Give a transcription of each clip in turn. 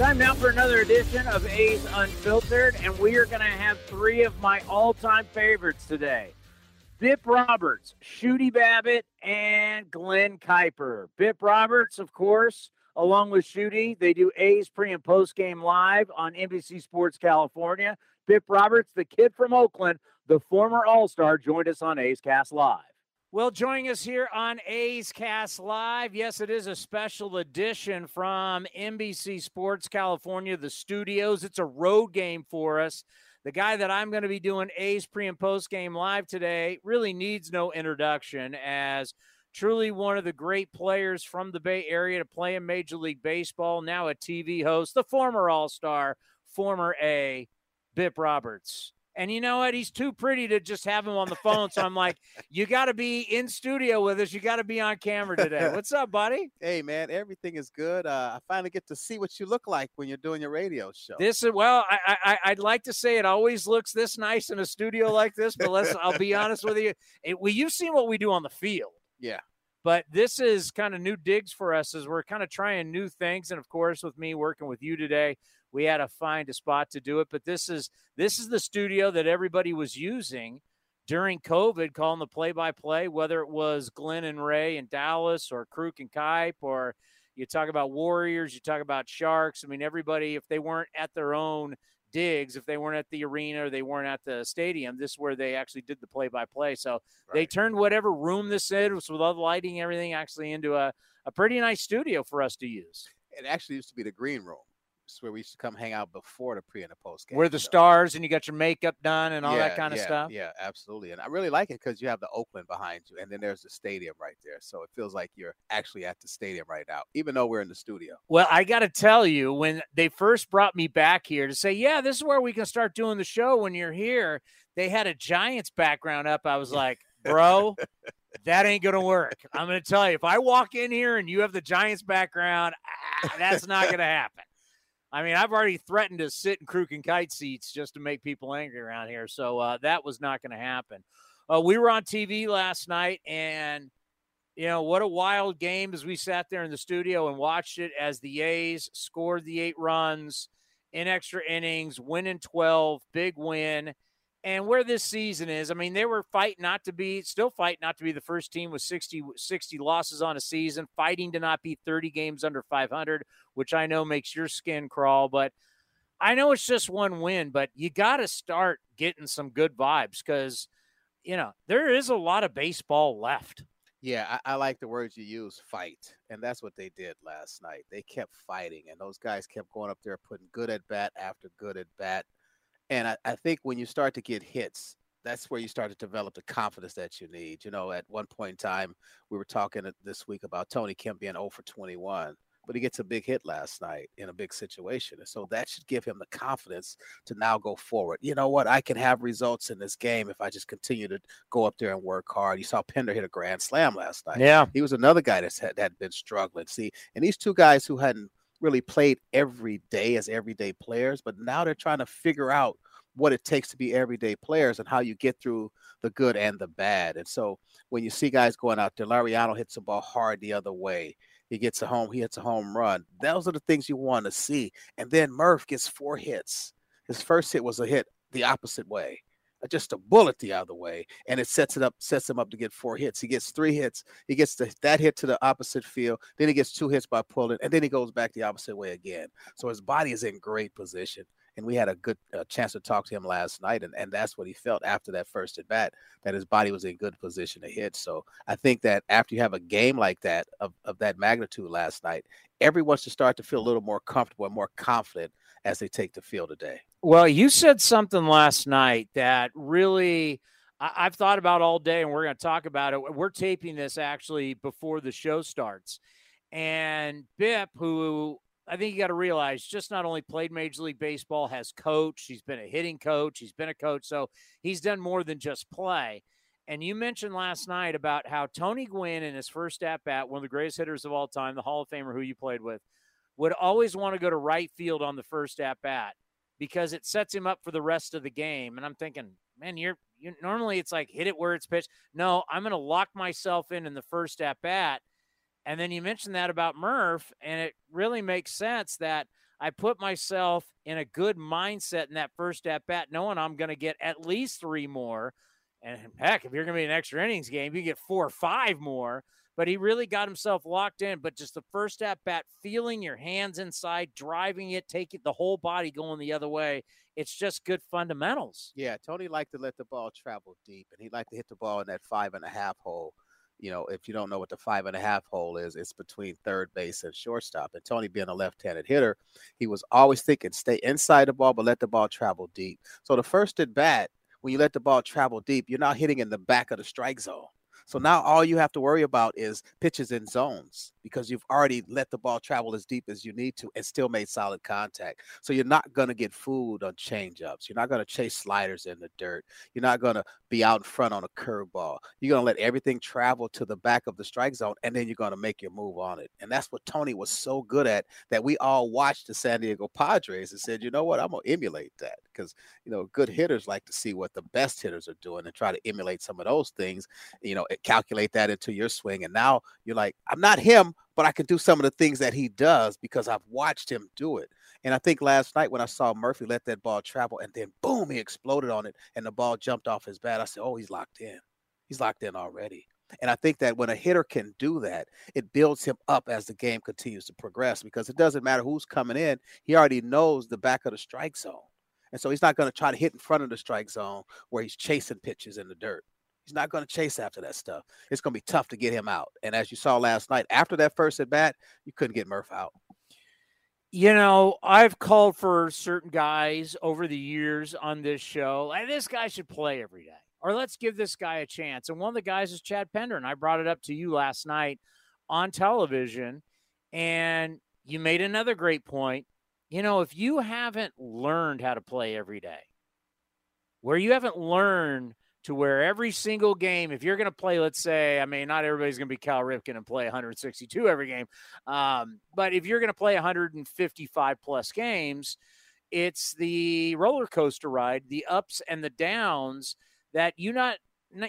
Time now for another edition of A's Unfiltered, and we are going to have three of my all time favorites today Bip Roberts, Shooty Babitt, and Glen Kuiper. Bip Roberts, of course, along with Shooty, they do A's pre and post game live on NBC Sports California. Bip Roberts, the kid from Oakland, the former All Star, joined us on A's Cast Live. Well, joining us here on A's Cast Live. Yes, it is a special edition from NBC Sports California, the studios. It's a road game for us. The guy that I'm going to be doing A's pre and post game live today really needs no introduction as truly one of the great players from the Bay Area to play in Major League Baseball, now a TV host, the former All Star, former A, Bip Roberts. And you know what? He's too pretty to just have him on the phone. So I'm like, you got to be in studio with us. You got to be on camera today. What's up, buddy? Hey, man, everything is good. Uh, I finally get to see what you look like when you're doing your radio show. This is well, I, I I'd like to say it always looks this nice in a studio like this, but let's. I'll be honest with you. It, well, you've seen what we do on the field. Yeah. But this is kind of new digs for us as we're kind of trying new things. And of course, with me working with you today, we had to find a spot to do it. But this is this is the studio that everybody was using during COVID, calling the play-by-play, whether it was Glen and Ray in Dallas or Kruk and Kuip, or you talk about Warriors, you talk about Sharks. I mean, everybody, if they weren't at their own digs, if they weren't at the arena or they weren't at the stadium, this is where they actually did the play-by-play. So right. they turned whatever room this is with all the lighting and everything actually into a, a pretty nice studio for us to use. It actually used to be the green room where we used to come hang out before the pre and the post game. Where the so. stars and you got your makeup done and all yeah, that kind of yeah, stuff. Yeah, absolutely. And I really like it because you have the Oakland behind you, and then there's the stadium right there. So it feels like you're actually at the stadium right now, even though we're in the studio. Well, I got to tell you, when they first brought me back here to say, yeah, this is where we can start doing the show when you're here, they had a Giants background up. I was like, bro. that ain't gonna work. I'm gonna tell you, if I walk in here and you have the Giants background, ah, that's not gonna happen. I mean, I've already threatened to sit in Kruk and Kuip seats just to make people angry around here. So uh, that was not going to happen. Uh, we were on TV last night, and you know what a wild game as we sat there in the studio and watched it as the A's scored the eight runs in extra innings, winning twelve, big win and where this season is. I mean, they were fighting not to be, still fighting not to be the first team with 60, 60 losses on a season, fighting to not be 30 games under 500, which I know makes your skin crawl. But I know it's just one win, but you got to start getting some good vibes because, you know, there is a lot of baseball left. Yeah, I, I, like the words you use, fight. And that's what they did last night. They kept fighting, and those guys kept going up there putting good at bat after good at bat and I, I think when you start to get hits, that's where you start to develop the confidence that you need. You know, at one point in time, we were talking this week about Tony Kemp being 0 for 21, but he gets a big hit last night in a big situation. And so that should give him the confidence to now go forward. You know what? I can have results in this game if I just continue to go up there and work hard. You saw Pinder hit a grand slam last night. Yeah. He was another guy that had, had been struggling. See, and these two guys who hadn't really played every day as everyday players, but now they're trying to figure out what it takes to be everyday players and how you get through the good and the bad. And so when you see guys going out there, Laureano hits the ball hard the other way. He gets a home, he hits a home run. Those are the things you want to see. And then Murph gets four hits. His first hit was a hit the opposite way just a bullet the other way, and it sets it up, sets him up to get four hits. He gets three hits. He gets the, that hit to the opposite field. Then he gets two hits by pulling, and then he goes back the opposite way again. So his body is in great position. And we had a good uh, chance to talk to him last night, and, and that's what he felt after that first at bat, that his body was in good position to hit. So I think that after you have a game like that of, of that magnitude last night, everyone should start to feel a little more comfortable and more confident as they take the field today. Well, you said something last night that really I- have thought about all day, and we're going to talk about it. We're taping this actually before the show starts. And Bip, who I think you got to realize just not only played Major League Baseball, has coached, he's been a hitting coach, he's been a coach. So he's done more than just play. And you mentioned last night about how Tony Gwynn, in his first at bat, one of the greatest hitters of all time, the Hall of Famer who you played with, would always want to go to right field on the first at bat because it sets him up for the rest of the game. And I'm thinking, man, you're you normally it's like hit it where it's pitched. No, I'm going to lock myself in in the first at bat. And then you mentioned that about Murph, and it really makes sense that I put myself in a good mindset in that first at bat, knowing I'm going to get at least three more. And heck, if you're going to be an extra innings game, you get four or five more but he really got himself locked in. But just the first at bat, feeling your hands inside, driving it, taking the whole body going the other way. It's just good fundamentals. Yeah, Tony liked to let the ball travel deep, and he liked to hit the ball in that five and a half hole. You know, if you don't know what the five and a half hole is, it's between third base and shortstop. And Tony, being a left handed hitter, he was always thinking stay inside the ball, but let the ball travel deep. So the first at bat, when you let the ball travel deep, you're not hitting in the back of the strike zone. So now all you have to worry about is pitches in zones because you've already let the ball travel as deep as you need to and still made solid contact. So you're not going to get fooled on changeups. You're not going to chase sliders in the dirt. You're not going to be out in front on a curveball. You're going to let everything travel to the back of the strike zone and then you're going to make your move on it. And that's what Tony was so good at that we all watched the San Diego Padres and said, you know what, I'm going to emulate that because, you know, good hitters like to see what the best hitters are doing and try to emulate some of those things. You know, calculate that into your swing. And now you're like, I'm not him, but I can do some of the things that he does because I've watched him do it. And I think last night when I saw Murphy let that ball travel and then boom, he exploded on it and the ball jumped off his bat, I said, Oh, he's locked in. He's locked in already. And I think that when a hitter can do that, it builds him up as the game continues to progress because it doesn't matter who's coming in. He already knows the back of the strike zone. And so he's not going to try to hit in front of the strike zone where he's chasing pitches in the dirt. He's not going to chase after that stuff. It's going to be tough to get him out. And as you saw last night, after that first at bat, you couldn't get Murph out. You know, I've called for certain guys over the years on this show. and this guy should play every day, or let's give this guy a chance. And one of the guys is Chad Pinder. And I brought it up to you last night on television. And you made another great point. You know, if you haven't learned how to play every day, where you haven't learned to where every single game, if you're going to play, let's say, I mean, not everybody's going to be Cal Ripken and play 162 every game, um, but if you're going to play 155 plus games, it's the roller coaster ride, the ups and the downs that you not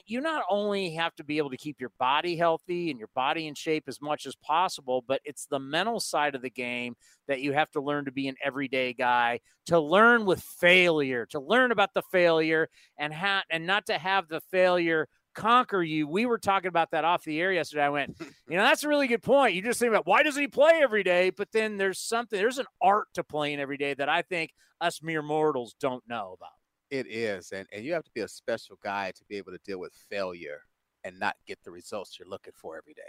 you not only have to be able to keep your body healthy and your body in shape as much as possible, but it's the mental side of the game that you have to learn to be an everyday guy, to learn with failure, to learn about the failure and ha- and not to have the failure conquer you. We were talking about that off the air yesterday. I went, you know, that's a really good point. You just think about why doesn't he play every day? But then there's something, there's an art to playing every day that I think us mere mortals don't know about. It is, and and you have to be a special guy to be able to deal with failure and not get the results you're looking for every day.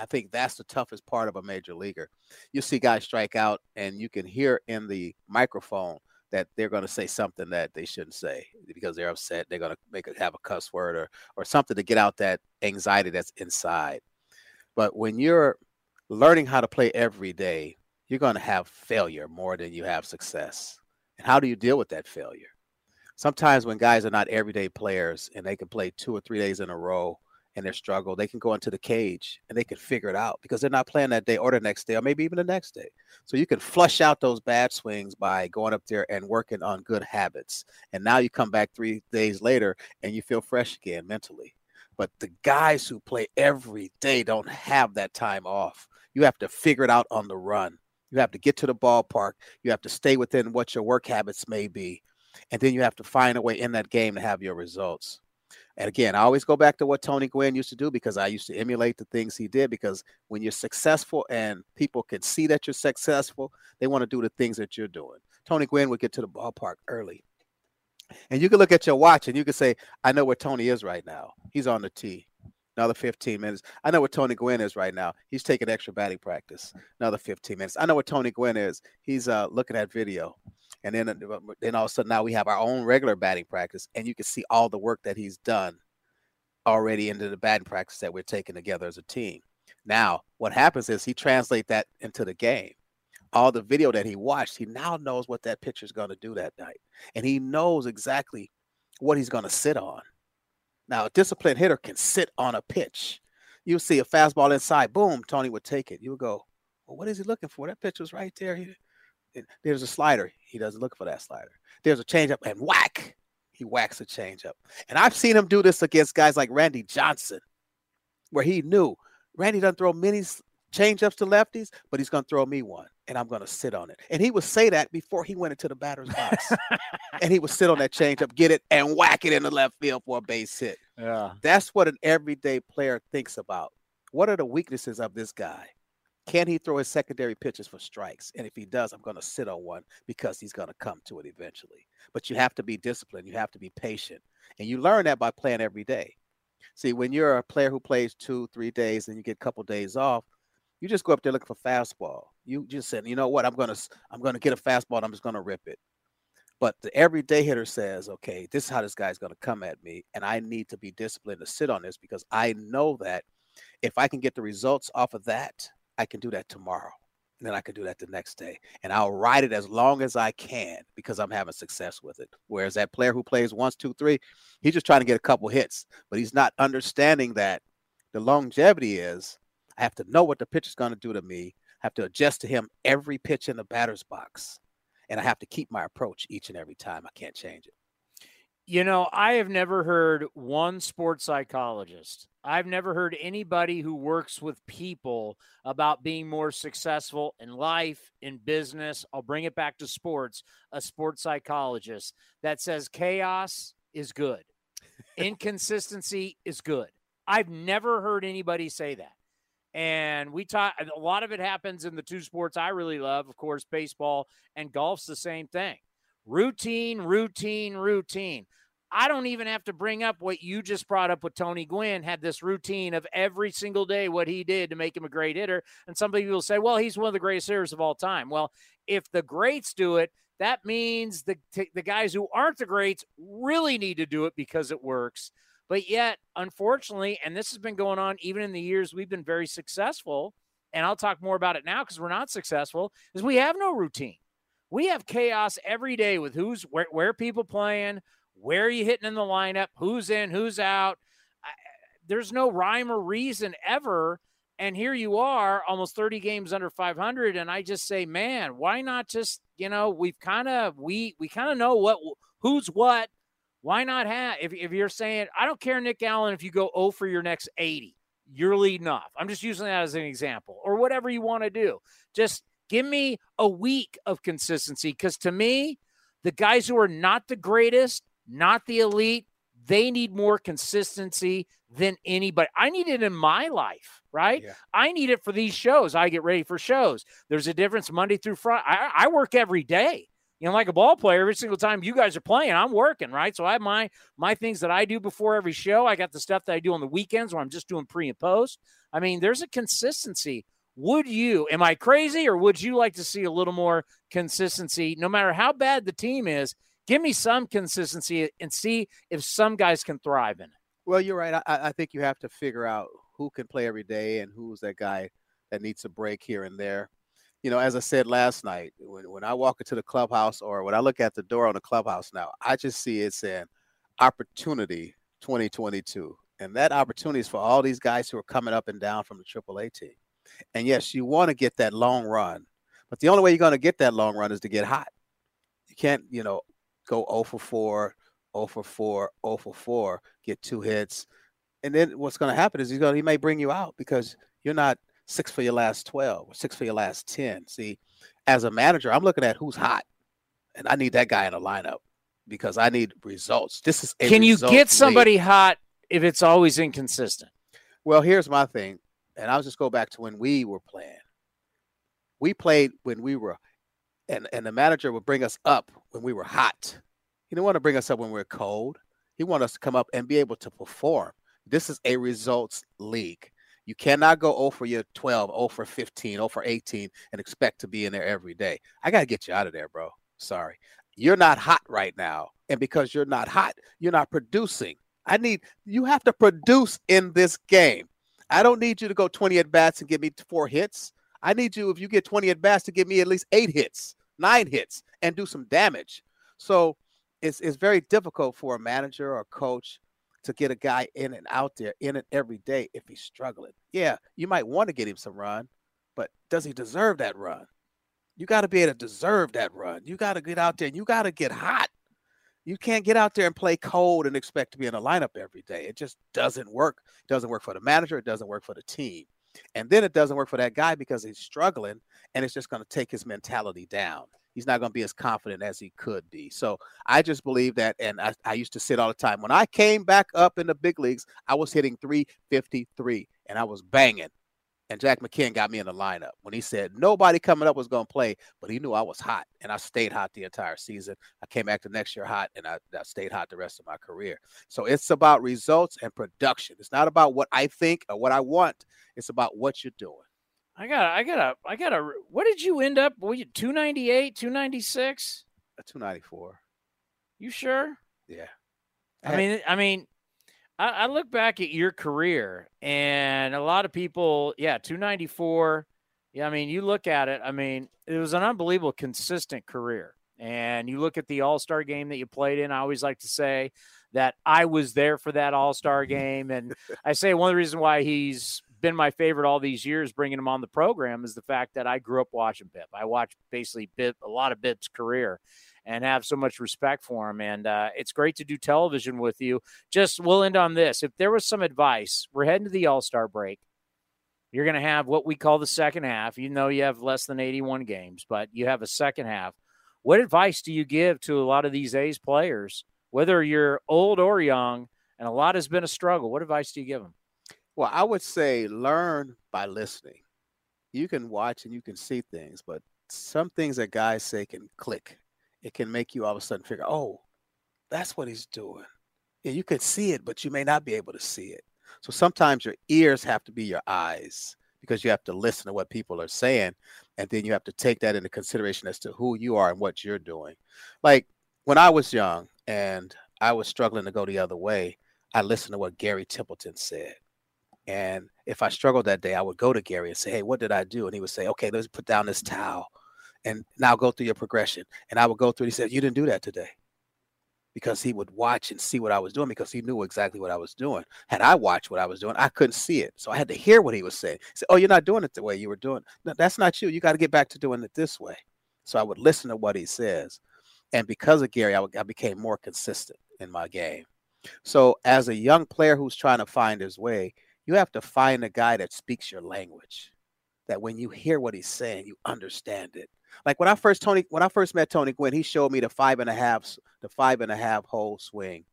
I think that's the toughest part of a major leaguer. You see guys strike out, and you can hear in the microphone that they're going to say something that they shouldn't say because they're upset. They're going to make it have a cuss word or or something to get out that anxiety that's inside. But when you're learning how to play every day, you're going to have failure more than you have success. And how do you deal with that failure? Sometimes when guys are not everyday players and they can play two or three days in a row and they struggle, they can go into the cage and they can figure it out because they're not playing that day or the next day or maybe even the next day. So you can flush out those bad swings by going up there and working on good habits. And now you come back three days later and you feel fresh again mentally. But the guys who play every day don't have that time off. You have to figure it out on the run. You have to get to the ballpark. You have to stay within what your work habits may be and then you have to find a way in that game to have your results. And again, I always go back to what Tony Gwynn used to do because I used to emulate the things he did. Because when you're successful and people can see that you're successful, they want to do the things that you're doing. Tony Gwynn would get to the ballpark early. And you can look at your watch and you can say, I know where Tony is right now. He's on the tee. Another 15 minutes. I know where Tony Gwynn is right now. He's taking extra batting practice. Another 15 minutes. I know where Tony Gwynn is. He's uh, looking at video And then, uh, then all of a sudden, now we have our own regular batting practice, and you can see all the work that he's done already into the batting practice that we're taking together as a team. Now, what happens is he translates that into the game. All the video that he watched, he now knows what that pitcher is going to do that night, and he knows exactly what he's going to sit on. Now, a disciplined hitter can sit on a pitch. You see a fastball inside, boom, Tony would take it. You would go, well, what is he looking for? That pitch was right there. He, there's a slider. He doesn't look for that slider. There's a changeup, and whack, he whacks a changeup. And I've seen him do this against guys like Randy Johnson, where he knew Randy doesn't throw many changeups to lefties, but he's going to throw me one, and I'm going to sit on it. And he would say that before he went into the batter's box, and he would sit on that changeup, get it, and whack it in the left field for a base hit. Yeah, that's what an everyday player thinks about. What are the weaknesses of this guy? Can he throw his secondary pitches for strikes? And if he does, I'm going to sit on one because he's going to come to it eventually. But you have to be disciplined. You have to be patient. And you learn that by playing every day. See, when you're a player who plays two, three days and you get a couple days off, you just go up there looking for fastball. You just said, you know what, I'm gonna I'm gonna get a fastball. I'm just gonna rip it. But the everyday hitter says, okay, this is how this guy's gonna come at me, and I need to be disciplined to sit on this because I know that if I can get the results off of that, I can do that tomorrow. And then I can do that the next day. And I'll ride it as long as I can because I'm having success with it. Whereas that player who plays once, two, three, he's just trying to get a couple hits, but he's not understanding that the longevity is I have to know what the pitch is going to do to me. I have to adjust to him every pitch in the batter's box. And I have to keep my approach each and every time. I can't change it. You know, I have never heard one sports psychologist. I've never heard anybody who works with people about being more successful in life, in business. I'll bring it back to sports, a sports psychologist that says chaos is good, inconsistency is good. I've never heard anybody say that. And we talk a lot of it happens in the two sports I really love, of course, baseball and golf's the same thing. Routine, routine, routine. I don't even have to bring up what you just brought up with Tony Gwynn had this routine of every single day what he did to make him a great hitter. And some people will say, well, he's one of the greatest hitters of all time. Well, if the greats do it, that means the the guys who aren't the greats really need to do it because it works. But yet, unfortunately, and this has been going on even in the years we've been very successful, and I'll talk more about it now because we're not successful, is we have no routine. We have chaos every day with who's where, where people playing, where are you hitting in the lineup, who's in, who's out. I, there's no rhyme or reason ever. And here you are, almost 30 games under 500, and I just say, man, why not just you know we've kind of we we kind of know what who's what. Why not have if if you're saying I don't care, Nick Allen, if you go 0 for your next 80, you're leading off. I'm just using that as an example, or whatever you want to do. Just Give me a week of consistency because to me, the guys who are not the greatest, not the elite, they need more consistency than anybody. I need it in my life, right? Yeah. I need it for these shows. I get ready for shows. There's a difference Monday through Friday. I, I work every day. You know, like a ball player, every single time you guys are playing, I'm working, right? So I have my my things that I do before every show. I got the stuff that I do on the weekends where I'm just doing pre and post. I mean, there's a consistency would you, am I crazy, or would you like to see a little more consistency? No matter how bad the team is, give me some consistency and see if some guys can thrive in it. Well, you're right. I, I think you have to figure out who can play every day and who's that guy that needs a break here and there. You know, as I said last night, when, when I walk into the clubhouse or when I look at the door on the clubhouse now, I just see it's an opportunity 2022. And that opportunity is for all these guys who are coming up and down from the AAA team. And yes, you want to get that long run, but the only way you're going to get that long run is to get hot. You can't, you know, go 0 for 4, 0 for 4, 0 for 4, get two hits. And then what's going to happen is he's going to, he may bring you out because you're not six for your last 12 or six for your last 10. See, as a manager, I'm looking at who's hot, and I need that guy in the lineup because I need results. This is can you get somebody hot if it's always inconsistent? Well, here's my thing and I'll just go back to when we were playing. We played when we were, and, and the manager would bring us up when we were hot. He didn't want to bring us up when we are cold. He wanted us to come up and be able to perform. This is a results league. You cannot go 0 for your 12, 0 for 15, 0 for 18, and expect to be in there every day. I got to get you out of there, bro. Sorry. You're not hot right now. And because you're not hot, you're not producing. I need you have to produce in this game. I don't need you to go 20 at bats and give me four hits. I need you, if you get 20 at bats, to give me at least eight hits, nine hits, and do some damage. So it's it's very difficult for a manager or a coach to get a guy in and out there in it every day if he's struggling. Yeah, you might want to get him some run, but does he deserve that run? You got to be able to deserve that run. You got to get out there and you got to get hot. You can't get out there and play cold and expect to be in a lineup every day. It just doesn't work. It doesn't work for the manager. It doesn't work for the team. And then it doesn't work for that guy because he's struggling and it's just going to take his mentality down. He's not going to be as confident as he could be. So I just believe that. And I, I used to sit all the time. When I came back up in the big leagues, I was hitting 353 and I was banging. And Jack McKeon got me in the lineup when he said nobody coming up was going to play, but he knew I was hot and I stayed hot the entire season. I came back the next year hot and I, I stayed hot the rest of my career. So it's about results and production. It's not about what I think or what I want, it's about what you're doing. I got, I got a, I got a. What did you end up? Were you 298, 296? A 294. You sure? Yeah. I, I mean, I mean, I, I look back at your career, and a lot of people, yeah, 294. Yeah, I mean, you look at it. I mean, it was an unbelievable, consistent career. And you look at the All Star game that you played in. I always like to say that I was there for that All Star game, and I say one of the reasons why he's been my favorite all these years, bringing him on the program, is the fact that I grew up watching Bip. I watched basically Bip a lot of Bip's career, and have so much respect for him. And uh, it's great to do television with you. Just we'll end on this. If there was some advice, we're heading to the All Star break. You're going to have what we call the second half. You know, you have less than 81 games, but you have a second half. What advice do you give to a lot of these A's players, whether you're old or young, and a lot has been a struggle? What advice do you give them? Well, I would say learn by listening. You can watch and you can see things, but some things that guys say can click it can make you all of a sudden figure, oh, that's what he's doing. Yeah, you could see it, but you may not be able to see it. So sometimes your ears have to be your eyes because you have to listen to what people are saying. And then you have to take that into consideration as to who you are and what you're doing. Like when I was young and I was struggling to go the other way, I listened to what Gary Templeton said. And if I struggled that day, I would go to Gary and say, Hey, what did I do? And he would say, Okay, let's put down this towel and now go through your progression. And I would go through. He said, You didn't do that today. Because he would watch and see what I was doing because he knew exactly what I was doing. Had I watched what I was doing, I couldn't see it. So I had to hear what he was saying. He said, Oh, you're not doing it the way you were doing. No, that's not you. You got to get back to doing it this way. So I would listen to what he says. And because of Gary, I, I became more consistent in my game. So as a young player who's trying to find his way, you have to find a guy that speaks your language. That when you hear what he's saying, you understand it. Like when I first Tony, when I first met Tony Gwynn, he showed me the five and a half, the five and a half hole swing,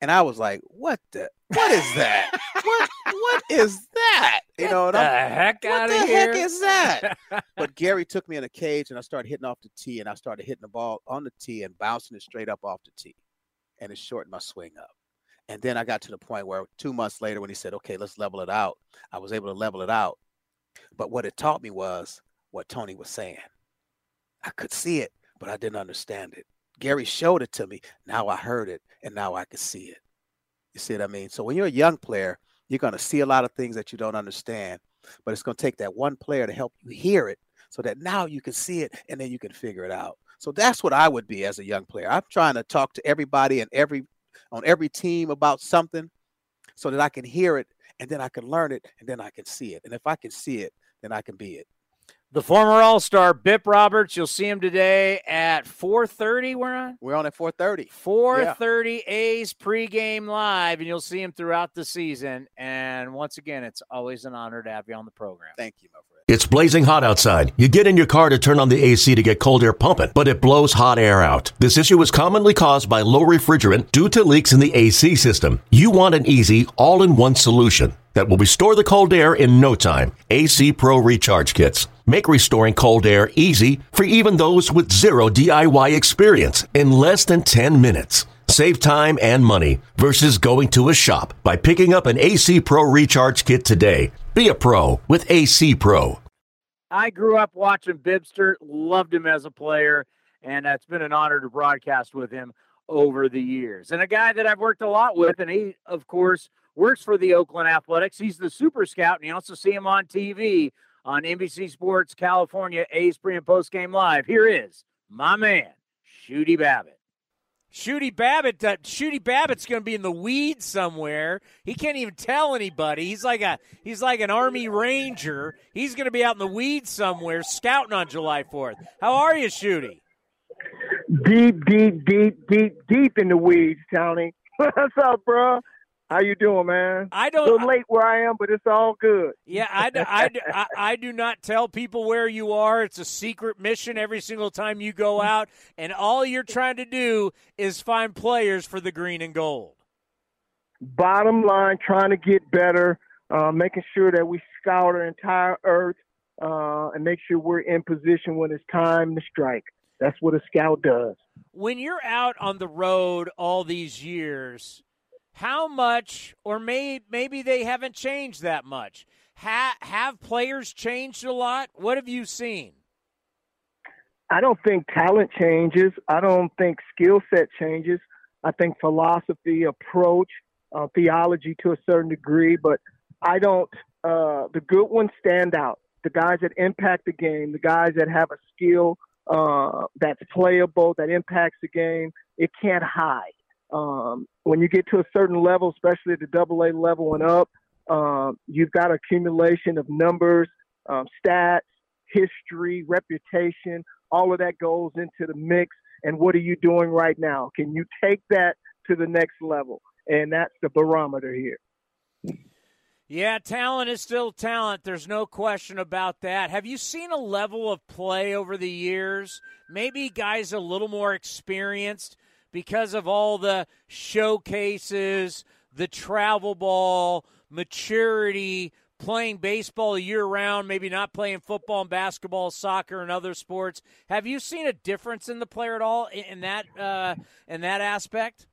and I was like, "What the? What is that? what? What is that? You know? What the heck out of here! What the heck is that?" but Gary took me in a cage, and I started hitting off the tee, and I started hitting the ball on the tee and bouncing it straight up off the tee, and it shortened my swing up. And then I got to the point where two months later, when he said, "Okay, let's level it out," I was able to level it out. But what it taught me was what Tony was saying. I could see it, but I didn't understand it. Gary showed it to me. Now I heard it, and now I can see it. You see what I mean? So when you're a young player, you're going to see a lot of things that you don't understand, but it's going to take that one player to help you hear it so that now you can see it and then you can figure it out. So that's what I would be as a young player. I'm trying to talk to everybody and every on every team about something so that I can hear it and then I can learn it and then I can see it. And if I can see it, then I can be it the former All-Star Bip Roberts. You'll see him today at 4:30. We're on. We're on at 4:30. 4:30 yeah. A's pregame live, and you'll see him throughout the season. And once again, it's always an honor to have you on the program. Thank you, my friend. It's blazing hot outside. You get in your car to turn on the AC to get cold air pumping, but it blows hot air out. This issue is commonly caused by low refrigerant due to leaks in the AC system. You want an easy, all-in-one solution that will restore the cold air in no time. AC Pro Recharge Kits. Make restoring cold air easy for even those with zero DIY experience in less than 10 minutes. Save time and money versus going to a shop by picking up an AC Pro Recharge Kit today. Be a pro with AC Pro. I grew up watching Bibster, loved him as a player. and it's been an honor to broadcast with him over the years. And a guy that I've worked a lot with, and he, of course, works for the Oakland Athletics. He's the super scout, and you also see him on TV on NBC Sports California A's pre and post game live. Here is my man, Shooty Babitt. Shooty Babitt, uh, Shooty Babitt's going to be in the weeds somewhere. He can't even tell anybody. He's like a he's like an army ranger. He's going to be out in the weeds somewhere scouting on July 4th. How are you, Shooty? Deep, deep, deep, deep, deep in the weeds, Tony. What's up, bro? How you doing, man? I don't. A little late where I am, but it's all good. Yeah, I, I, I, I, do not tell people where you are. It's a secret mission every single time you go out, and all you're trying to do is find players for the green and gold. Bottom line, trying to get better, uh, making sure that we scout our entire earth, uh, and make sure we're in position when it's time to strike. That's what a scout does. When you're out on the road all these years how much, or may, maybe they haven't changed that much. Ha, have players changed a lot? What have you seen? I don't think talent changes. I don't think skill set changes. I think philosophy, approach, uh, theology to a certain degree, but I don't. Uh, the good ones stand out. The guys that impact the game, the guys that have a skill uh, that's playable, that impacts the game, it can't hide. Um, when you get to a certain level, especially at the double A level and up, um, you've got accumulation of numbers, um, stats, history, reputation. All of that goes into the mix. And what are you doing right now? Can you take that to the next level? And that's the barometer here. Yeah, talent is still talent. There's no question about that. Have you seen a level of play over the years? Maybe guys a little more experienced because of all the showcases, the travel ball, maturity, playing baseball year round, maybe not playing football and basketball, soccer, and other sports. Have you seen a difference in the player at all in that uh, in that aspect?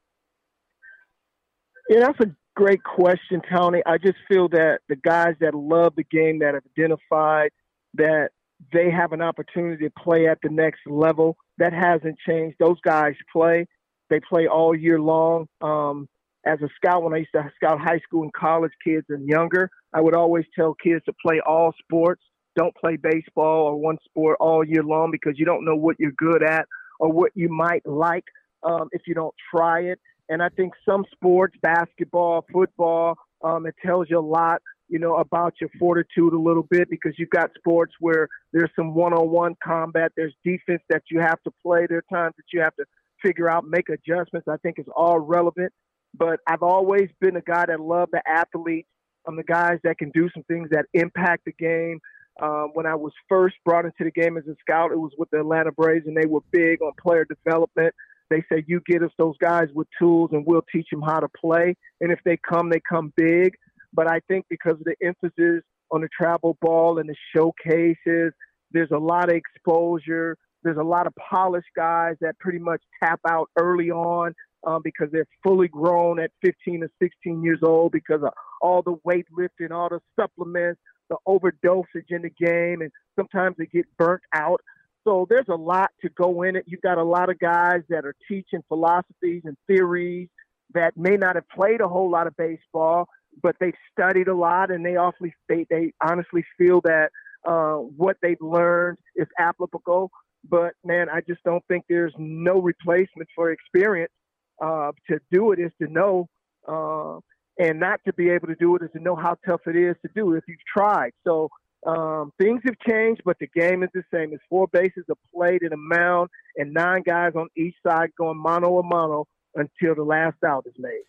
Yeah, that's a great question, Tony. I just feel that the guys that love the game, that have identified that they have an opportunity to play at the next level, that hasn't changed. Those guys play. They play all year long. Um, as a scout, when I used to scout high school and college kids and younger, I would always tell kids to play all sports. Don't play baseball or one sport all year long because you don't know what you're good at or what you might like um, if you don't try it. And I think some sports, basketball, football, um, it tells you a lot, you know, about your fortitude a little bit because you've got sports where there's some one-on-one combat, there's defense that you have to play, there are times that you have to figure out, make adjustments. I think is all relevant. But I've always been a guy that loved the athletes. I'm the guys that can do some things that impact the game. Um, when I was first brought into the game as a scout, it was with the Atlanta Braves, and they were big on player development. They said, "You get us those guys with tools, and we'll teach them how to play. And if they come, they come big." But I think because of the emphasis on the travel ball and the showcases, there's a lot of exposure. There's a lot of polished guys that pretty much tap out early on um, because they're fully grown at 15 or 16 years old because of all the weightlifting, all the supplements, the overdosage in the game, and sometimes they get burnt out. So there's a lot to go in it. You've got a lot of guys that are teaching philosophies and theories that may not have played a whole lot of baseball, but they've studied a lot, and they awfully they, they honestly feel that uh, what they've learned is applicable. But man, I just don't think there's no replacement for experience. Uh, to do it is to know, uh, and not to be able to do it is to know how tough it is to do if you've tried. So um, things have changed, but the game is the same. It's four bases are played in a mound, and nine guys on each side going mano a mano until the last out is made.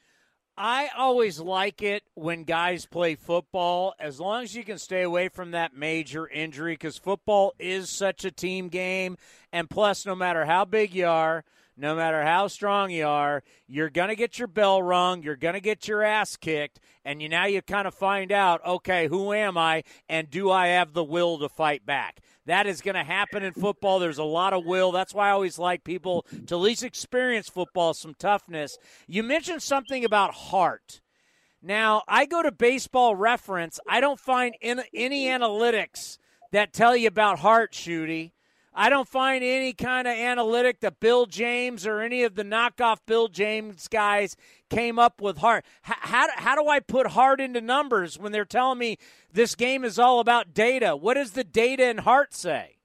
I always like it when guys play football as long as you can stay away from that major injury because football is such a team game. And plus, no matter how big you are, no matter how strong you are, you're going to get your bell rung, you're going to get your ass kicked, and you now you kind of find out, okay, who am I and do I have the will to fight back? That is going to happen in football. There's a lot of will. That's why I always like people to at least experience football, some toughness. You mentioned something about heart. Now, I go to baseball reference. I don't find any analytics that tell you about heart, Shooty. I don't find any kind of analytic that Bill James or any of the knockoff Bill James guys came up with heart. How, how, how do I put heart into numbers when they're telling me this game is all about data? What does the data and heart say?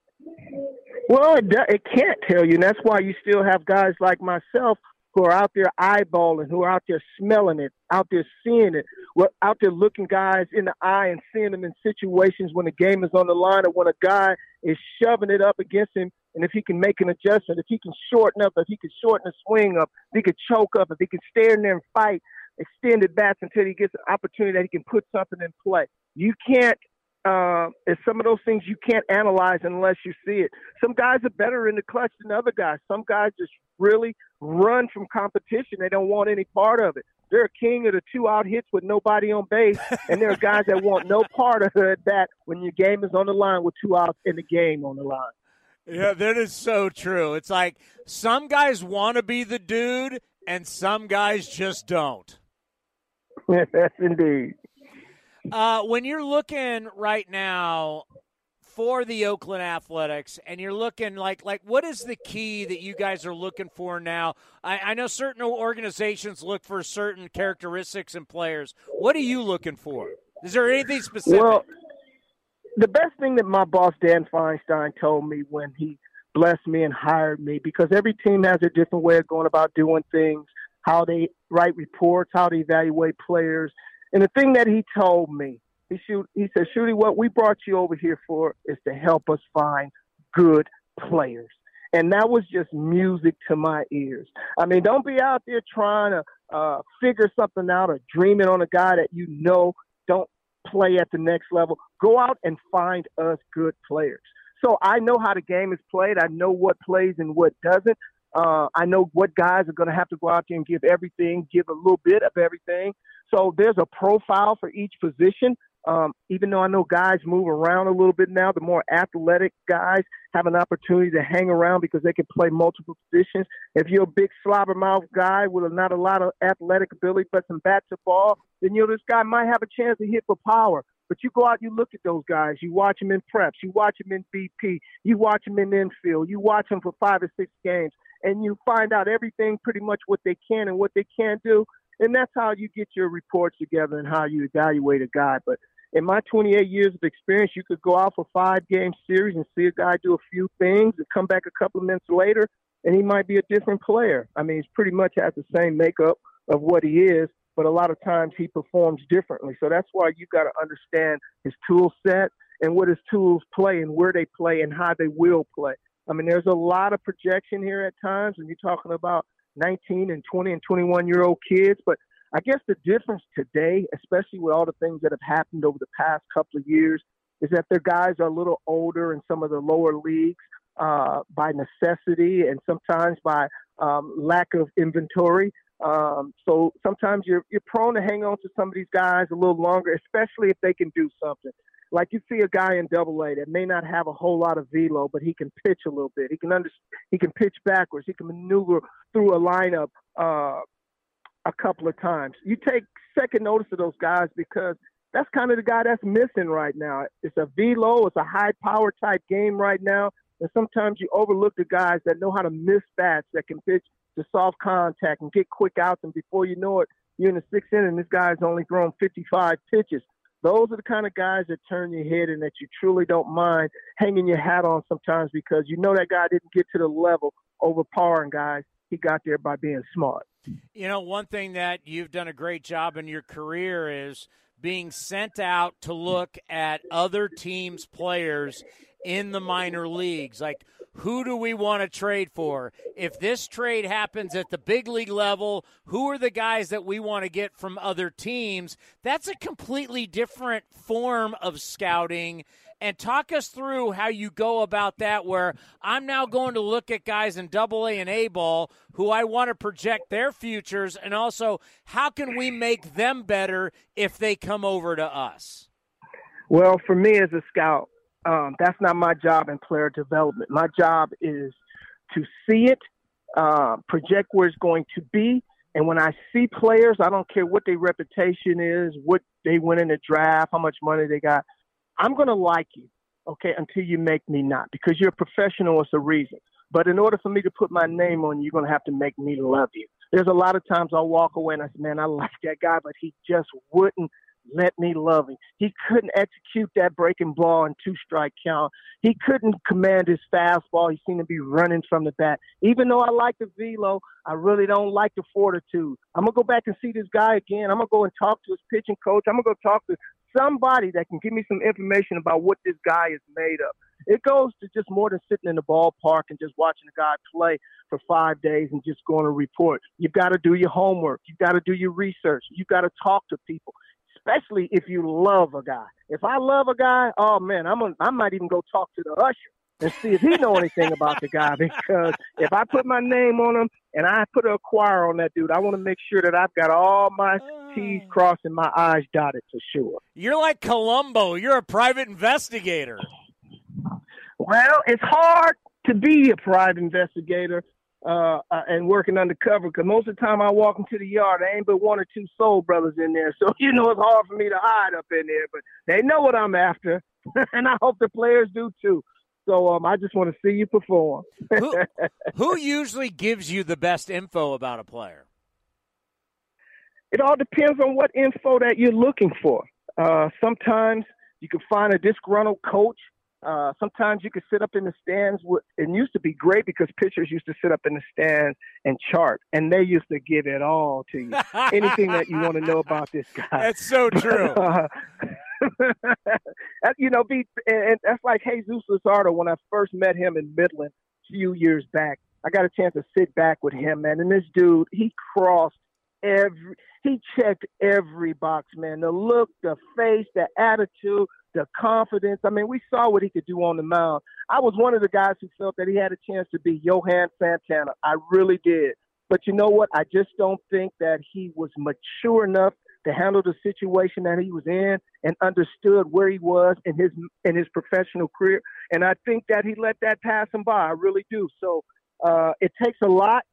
Well, it, it can't tell you, and that's why you still have guys like myself who are out there eyeballing, who are out there smelling it, out there seeing it, we're out there looking guys in the eye and seeing them in situations when the game is on the line or when a guy is shoving it up against him. And if he can make an adjustment, if he can shorten up, if he can shorten the swing up, if he can choke up, if he can stay in there and fight, extended bats until he gets an opportunity that he can put something in play. You can't uh, it's some of those things you can't analyze unless you see it. Some guys are better in the clutch than other guys. Some guys just really run from competition. They don't want any part of it. They're a king of the two out hits with nobody on base, and there are guys that want no part of that when your game is on the line with two outs in the game on the line. Yeah, that is so true. It's like some guys want to be the dude, and some guys just don't. Yes, indeed. Uh, when you're looking right now for the Oakland Athletics, and you're looking like like what is the key that you guys are looking for now? I, I know certain organizations look for certain characteristics in players. What are you looking for? Is there anything specific? Well, the best thing that my boss Dan Feinstein told me when he blessed me and hired me, because every team has a different way of going about doing things, how they write reports, how they evaluate players and the thing that he told me, he shoot, he said, Shooty, what we brought you over here for is to help us find good players. And that was just music to my ears. I mean, don't be out there trying to uh, figure something out or dreaming on a guy that you know don't play at the next level. Go out and find us good players. So I know how the game is played. I know what plays and what doesn't. Uh, I know what guys are going to have to go out there and give everything, give a little bit of everything. So there's a profile for each position. Um, even though I know guys move around a little bit now, the more athletic guys have an opportunity to hang around because they can play multiple positions. If you're a big slobbermouth guy with not a lot of athletic ability but some bat to ball, then you know this guy might have a chance to hit for power. But you go out, you look at those guys. You watch them in preps. You watch them in BP. You watch them in infield. You watch them for five or six games, and you find out everything pretty much what they can and what they can't do and that's how you get your reports together and how you evaluate a guy. But in my 28 years of experience, you could go out for five game series and see a guy do a few things and come back a couple of minutes later, and he might be a different player. I mean, he's pretty much has the same makeup of what he is, but a lot of times he performs differently. So that's why you've got to understand his tool set and what his tools play and where they play and how they will play. I mean, there's a lot of projection here at times when you're talking about 19 and 20 and 21 year old kids. But I guess the difference today, especially with all the things that have happened over the past couple of years, is that their guys are a little older in some of the lower leagues uh, by necessity and sometimes by um, lack of inventory. Um, so sometimes you're you're prone to hang on to some of these guys a little longer, especially if they can do something. Like you see a guy in Double A that may not have a whole lot of velo, but he can pitch a little bit. He can under, he can pitch backwards. He can maneuver through a lineup uh, a couple of times. You take second notice of those guys because that's kind of the guy that's missing right now. It's a velo, it's a high power type game right now, and sometimes you overlook the guys that know how to miss bats that can pitch to soft contact and get quick outs, and before you know it, you're in the sixth inning. This guy's only thrown 55 pitches. Those are the kind of guys that turn your head and that you truly don't mind hanging your hat on sometimes because you know that guy didn't get to the level overpowering guys. He got there by being smart. You know, one thing that you've done a great job in your career is being sent out to look at other teams' players in the minor leagues. Like, who do we want to trade for? If this trade happens at the big league level, who are the guys that we want to get from other teams? That's a completely different form of scouting. And talk us through how you go about that. Where I'm now going to look at guys in double A and A ball who I want to project their futures, and also how can we make them better if they come over to us? Well, for me as a scout, um, that's not my job in player development. My job is to see it, uh, project where it's going to be, and when I see players, I don't care what their reputation is, what they went in the draft, how much money they got. I'm going to like you. okay, until you make me not, because you're a professional. It's a reason. But in order for me to put my name on you, you're gonna have to make me love you. There's a lot of times I'll walk away and I say, man, I like that guy, but he just wouldn't let me love him. He couldn't execute that breaking ball in two strike count. He couldn't command his fastball. He seemed to be running from the bat. Even though I like the velo, I really don't like the fortitude. I'm gonna go back and see this guy again. I'm gonna go and talk to his pitching coach. I'm gonna go talk to somebody that can give me some information about what this guy is made of. It goes to just more than sitting in the ballpark and just watching a guy play for five days and just going to report. You've got to do your homework. You've got to do your research. You've got to talk to people, especially if you love a guy. If I love a guy, oh man, I'm gonna, I might even go talk to the usher and see if he know anything about the guy because if I put my name on him and I put a choir on that dude, I want to make sure that I've got all my T's oh. crossed and my I's dotted for sure. You're like Columbo. You're a private investigator. Well, it's hard to be a private investigator uh, uh, and working undercover because most of the time I walk into the yard, there ain't but one or two soul brothers in there. So, you know, it's hard for me to hide up in there, but they know what I'm after. and I hope the players do too. So um, I just want to see you perform. who, who usually gives you the best info about a player? It all depends on what info that you're looking for. Uh, sometimes you can find a disgruntled coach. Uh, sometimes you can sit up in the stands. With, it used to be great because pitchers used to sit up in the stands and chart, and they used to give it all to you. Anything that you want to know about this guy. That's so true. uh, you know, be and that's like Jesus Luzardo when I first met him in Midland a few years back. I got a chance to sit back with him, man, and this dude, he crossed every, he checked every box, man. The look, the face, the attitude, the confidence. I mean, we saw what he could do on the mound. I was one of the guys who felt that he had a chance to be Johan Santana. I really did. But you know what? I just don't think that he was mature enough to handle the situation that he was in and understood where he was in his in his professional career. And I think that he let that pass him by. I really do. So uh, it takes a lot.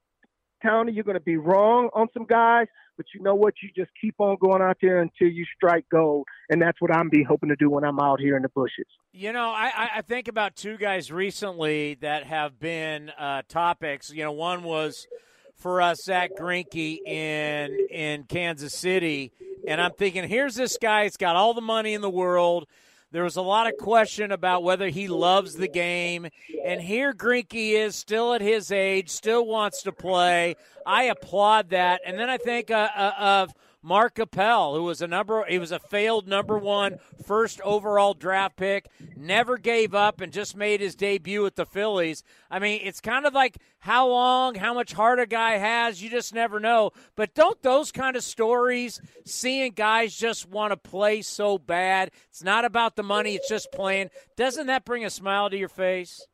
Tony, you're going to be wrong on some guys, but you know what? You just keep on going out there until you strike gold, and that's what I'm be hoping to do when I'm out here in the bushes. You know, I, I think about two guys recently that have been uh, topics. You know, one was for us, Zack Greinke in in Kansas City, and I'm thinking, here's this guy. He's got all the money in the world. There was a lot of question about whether he loves the game, and here Greinke is still at his age, still wants to play. I applaud that, and then I think uh, uh, of Mark Appel, who was a number he was a failed number one first overall draft pick, never gave up and just made his debut with the Phillies. I mean, it's kind of like how long, how much heart a guy has, you just never know. But don't those kind of stories, seeing guys just want to play so bad, it's not about the money, it's just playing, doesn't that bring a smile to your face?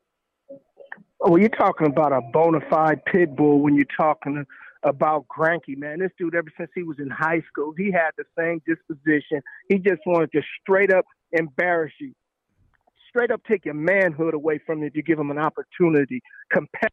Well, you're talking about a bona fide pit bull when you're talking about Greinke, man. This dude, ever since he was in high school, he had the same disposition. He just wanted to straight up embarrass you, straight up take your manhood away from you if you give him an opportunity. Competitive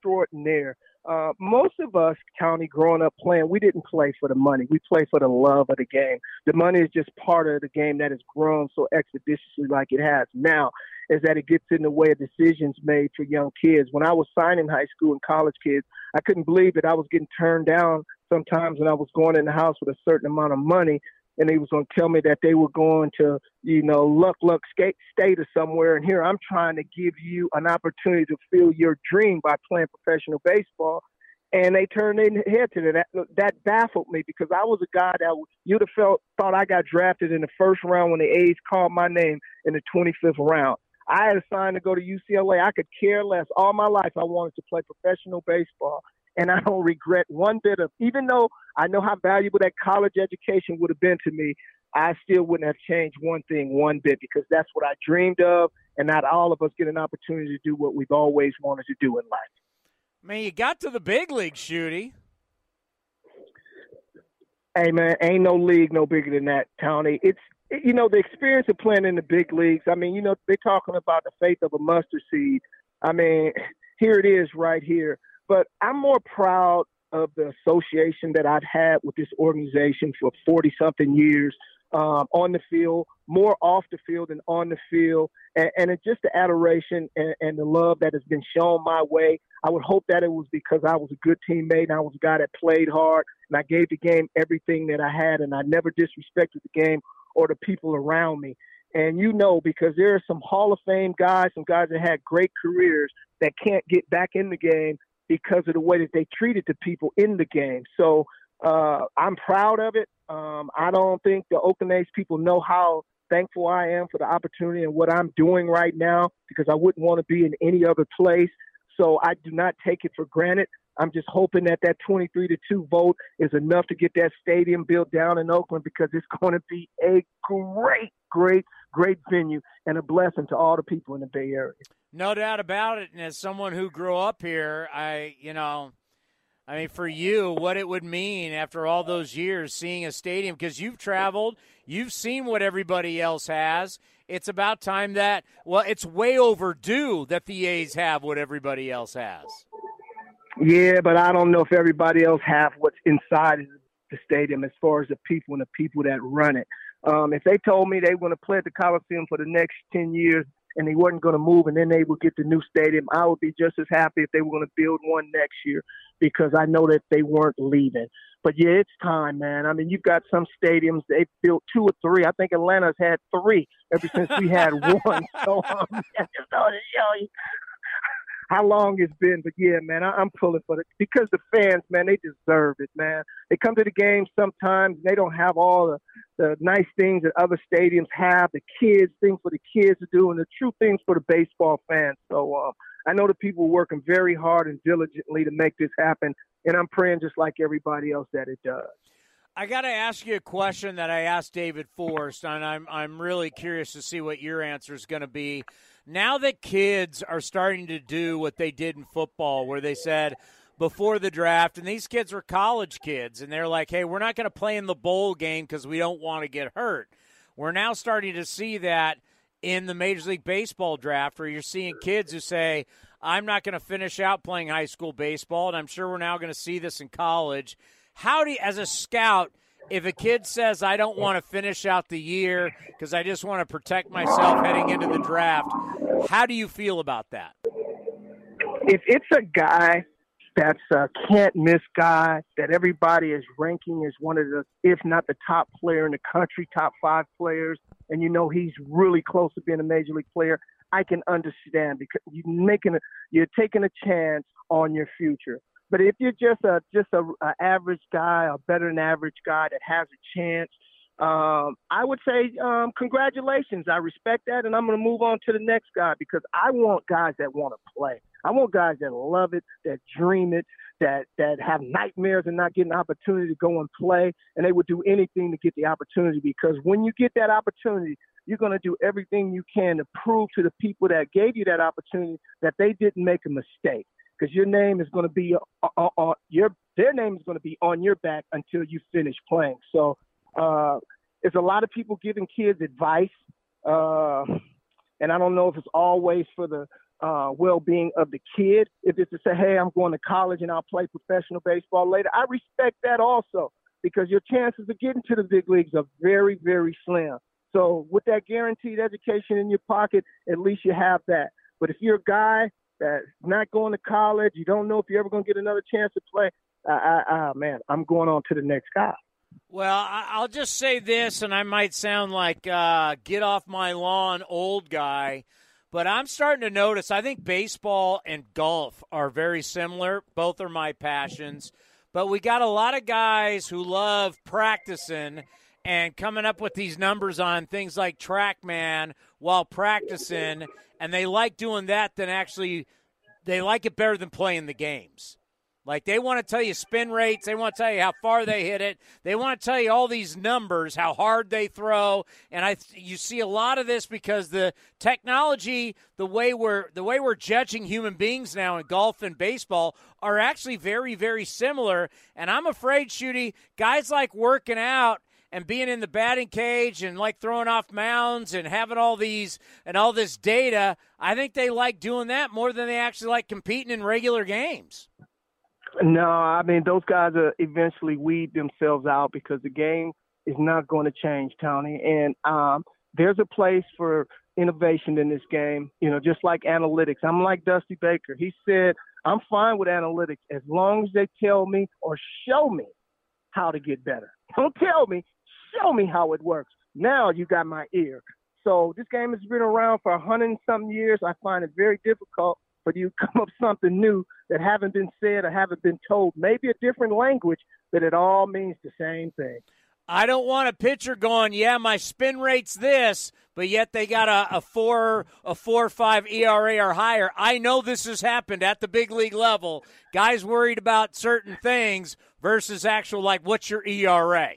extraordinaire. Uh, most of us, County, growing up playing, we didn't play for the money. We play for the love of the game. The money is just part of the game that has grown so expeditiously like it has now, is that it gets in the way of decisions made for young kids. When I was signing high school and college kids, I couldn't believe that I was getting turned down sometimes when I was going in the house with a certain amount of money and they was going to tell me that they were going to, you know, luck, luck, skate, state or somewhere. And here I'm trying to give you an opportunity to feel your dream by playing professional baseball. And they turned their head to that. That baffled me because I was a guy that you'd have felt thought I got drafted in the first round when the A's called my name in the 25th round. I had signed to go to UCLA. I could care less. All my life, I wanted to play professional baseball and I don't regret one bit of. Even though I know how valuable that college education would have been to me, I still wouldn't have changed one thing one bit because that's what I dreamed of, and not all of us get an opportunity to do what we've always wanted to do in life. Man, you got to the big league, Shooty. Hey man, ain't no league no bigger than that, Tony. It's you know the experience of playing in the big leagues. I mean, you know they're talking about the faith of a mustard seed. I mean, here it is right here. But I'm more proud of the association that I've had with this organization for 40 something years um, on the field, more off the field than on the field. And, and it's just the adoration and, and the love that has been shown my way. I would hope that it was because I was a good teammate and I was a guy that played hard and I gave the game everything that I had and I never disrespected the game or the people around me. And you know, because there are some Hall of Fame guys, some guys that had great careers that can't get back in the game because of the way that they treated the people in the game. So uh, I'm proud of it. Um, I don't think the Oakland A's people know how thankful I am for the opportunity and what I'm doing right now because I wouldn't want to be in any other place. So I do not take it for granted. I'm just hoping that that 23 to 2 vote is enough to get that stadium built down in Oakland because it's going to be a great, great, great venue and a blessing to all the people in the Bay Area. No doubt about it. And as someone who grew up here, I, you know, I mean, for you, what it would mean after all those years seeing a stadium, because you've traveled, you've seen what everybody else has. It's about time that, well, it's way overdue that the A's have what everybody else has. Yeah, but I don't know if everybody else have what's inside the stadium as far as the people and the people that run it. Um, if they told me they were going to play at the Coliseum for the next 10 years, and they weren't going to move, and then they would get the new stadium. I would be just as happy if they were going to build one next year because I know that they weren't leaving. But yeah, it's time, man. I mean, you've got some stadiums they built two or three. I think Atlanta's had three ever since we had one. So um, how long it's been. But yeah, man, I, am pulling for it because the fans, man, they deserve it, man. They come to the game sometimes. and They don't have all the, the nice things that other stadiums have. The kids, things for the kids to do, and the true things for the baseball fans. So um, I know the people working very hard and diligently to make this happen, and I'm praying just like everybody else that it does. I got to ask you a question that I asked David Forst, and I'm I'm really curious to see what your answer is going to be now that kids are starting to do what they did in football, where they said before the draft, and these kids were college kids, and they're like, hey, we're not going to play in the bowl game because we don't want to get hurt. We're now starting to see that in the Major League Baseball draft, where you're seeing kids who say, I'm not going to finish out playing high school baseball, and I'm sure we're now going to see this in college. How do you, as a scout, if a kid says I don't want to finish out the year because I just want to protect myself heading into the draft, how do you feel about that? If it's a guy that's a can't miss guy that everybody is ranking as one of the, if not the top player in the country, top five players, and you know he's really close to being a major league player, I can understand because you're making a, you're taking a chance on your future. But if you're just a just a, a average guy, a better than average guy that has a chance, um, I would say um, congratulations. I respect that, and I'm going to move on to the next guy because I want guys that want to play. I want guys that love it, that dream it, that that have nightmares and not getting an opportunity to go and play, and they would do anything to get the opportunity. Because when you get that opportunity, you're going to do everything you can to prove to the people that gave you that opportunity that they didn't make a mistake because your name is going to be on, on, your their name is going to be on your back until you finish playing. So uh, there's a lot of people giving kids advice, uh, and I don't know if it's always for the uh, well-being of the kid. If it's to say, "Hey, I'm going to college and I'll play professional baseball later," I respect that also because your chances of getting to the big leagues are very, very slim. So with that guaranteed education in your pocket, at least you have that. But if you're a guy that's not going to college. You don't know if you're ever going to get another chance to play. Uh, uh, man, I'm going on to the next guy. Well, I'll just say this, and I might sound like uh, get off my lawn old guy, but I'm starting to notice. I think baseball and golf are very similar. Both are my passions, but we got a lot of guys who love practicing and coming up with these numbers on things like TrackMan while practicing, and they like doing that than actually they like it better than playing the games. Like they want to tell you spin rates, they want to tell you how far they hit it, they want to tell you all these numbers, how hard they throw, and I you see a lot of this because the technology, the way we're the way we're judging human beings now in golf and baseball are actually very very similar, and I'm afraid, Shooty, guys like working out and being in the batting cage and like throwing off mounds and having all these and all this data, I think they like doing that more than they actually like competing in regular games. No, I mean those guys are eventually weed themselves out because the game is not going to change, Tony. And um, there's a place for innovation in this game, you know, just like analytics. I'm like Dusty Baker. He said, I'm fine with analytics as long as they tell me or show me how to get better. Don't tell me, show me how it works. Now you got my ear. So this game has been around for a hundred and something years. I find it very difficult for you to come up something new that haven't been said or haven't been told. Maybe a different language, but it all means the same thing. I don't want a pitcher going, yeah, my spin rate's this, but yet they got a, a four a four five ERA or higher. I know this has happened at the big league level. Guys worried about certain things versus actual like what's your ERA?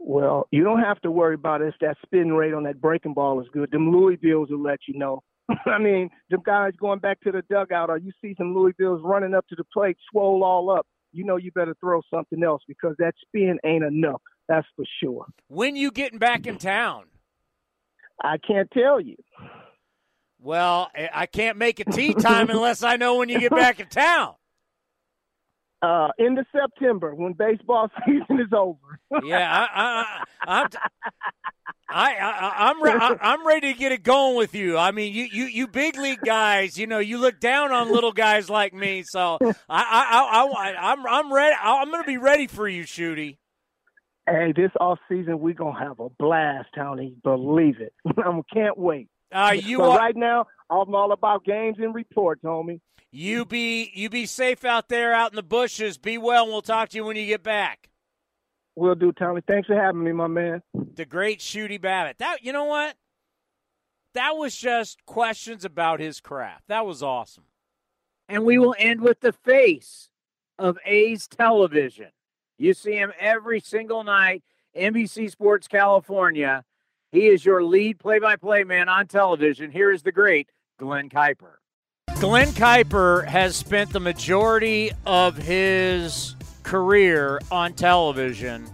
Well, you don't have to worry about if that spin rate on that breaking ball is good. Them Louisvilles will let you know. I mean, them guys going back to the dugout, or you see some Louisvilles running up to the plate, swole all up you know you better throw something else because that spin ain't enough. That's for sure. When you getting back in town? I can't tell you. Well, I can't make a tee time unless I know when you get back in town. Uh, into September when baseball season is over. yeah, I, I, I, I, I, I'm re- I, I'm ready to get it going with you. I mean, you, you, you big league guys, you know, you look down on little guys like me. So I, I, I, I I'm, I'm ready. I'm going to be ready for you, Shooty. Hey, this off season we gonna have a blast, Tony. Believe it. I can't wait. Uh, you are, right now. I'm all about games and reports, homie. You be you be safe out there, out in the bushes. Be well, and we'll talk to you when you get back. Will do, Tommy. Thanks for having me, my man. The great Shooty Babitt. That you know what? That was just questions about his craft. That was awesome. And we will end with the face of A's television. You see him every single night, NBC Sports California. He is your lead play by play man on television. Here is the great Glen Kuiper. Glen Kuiper has spent the majority of his career on television.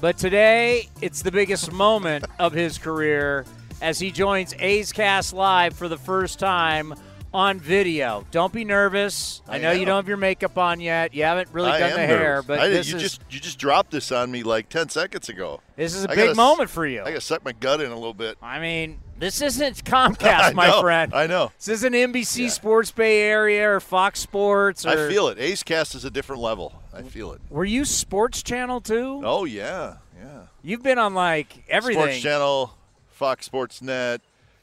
But today, it's the biggest moment of his career as he joins A's Cast Live for the first time on video. Don't be nervous. I, I know am. you don't have your makeup on yet. You haven't really I done the nervous. hair, but I, this you is, just you just dropped this on me like ten seconds ago. This is a big moment for you. I got to suck my gut in a little bit. I mean, this isn't Comcast, my know, friend. I know. This isn't NBC yeah. Sports Bay Area or Fox Sports. Or, I feel it. A's Cast is a different level. I feel it. Were you Sports Channel too? Oh yeah, yeah. You've been on like everything. Sports Channel, Fox Sports Net,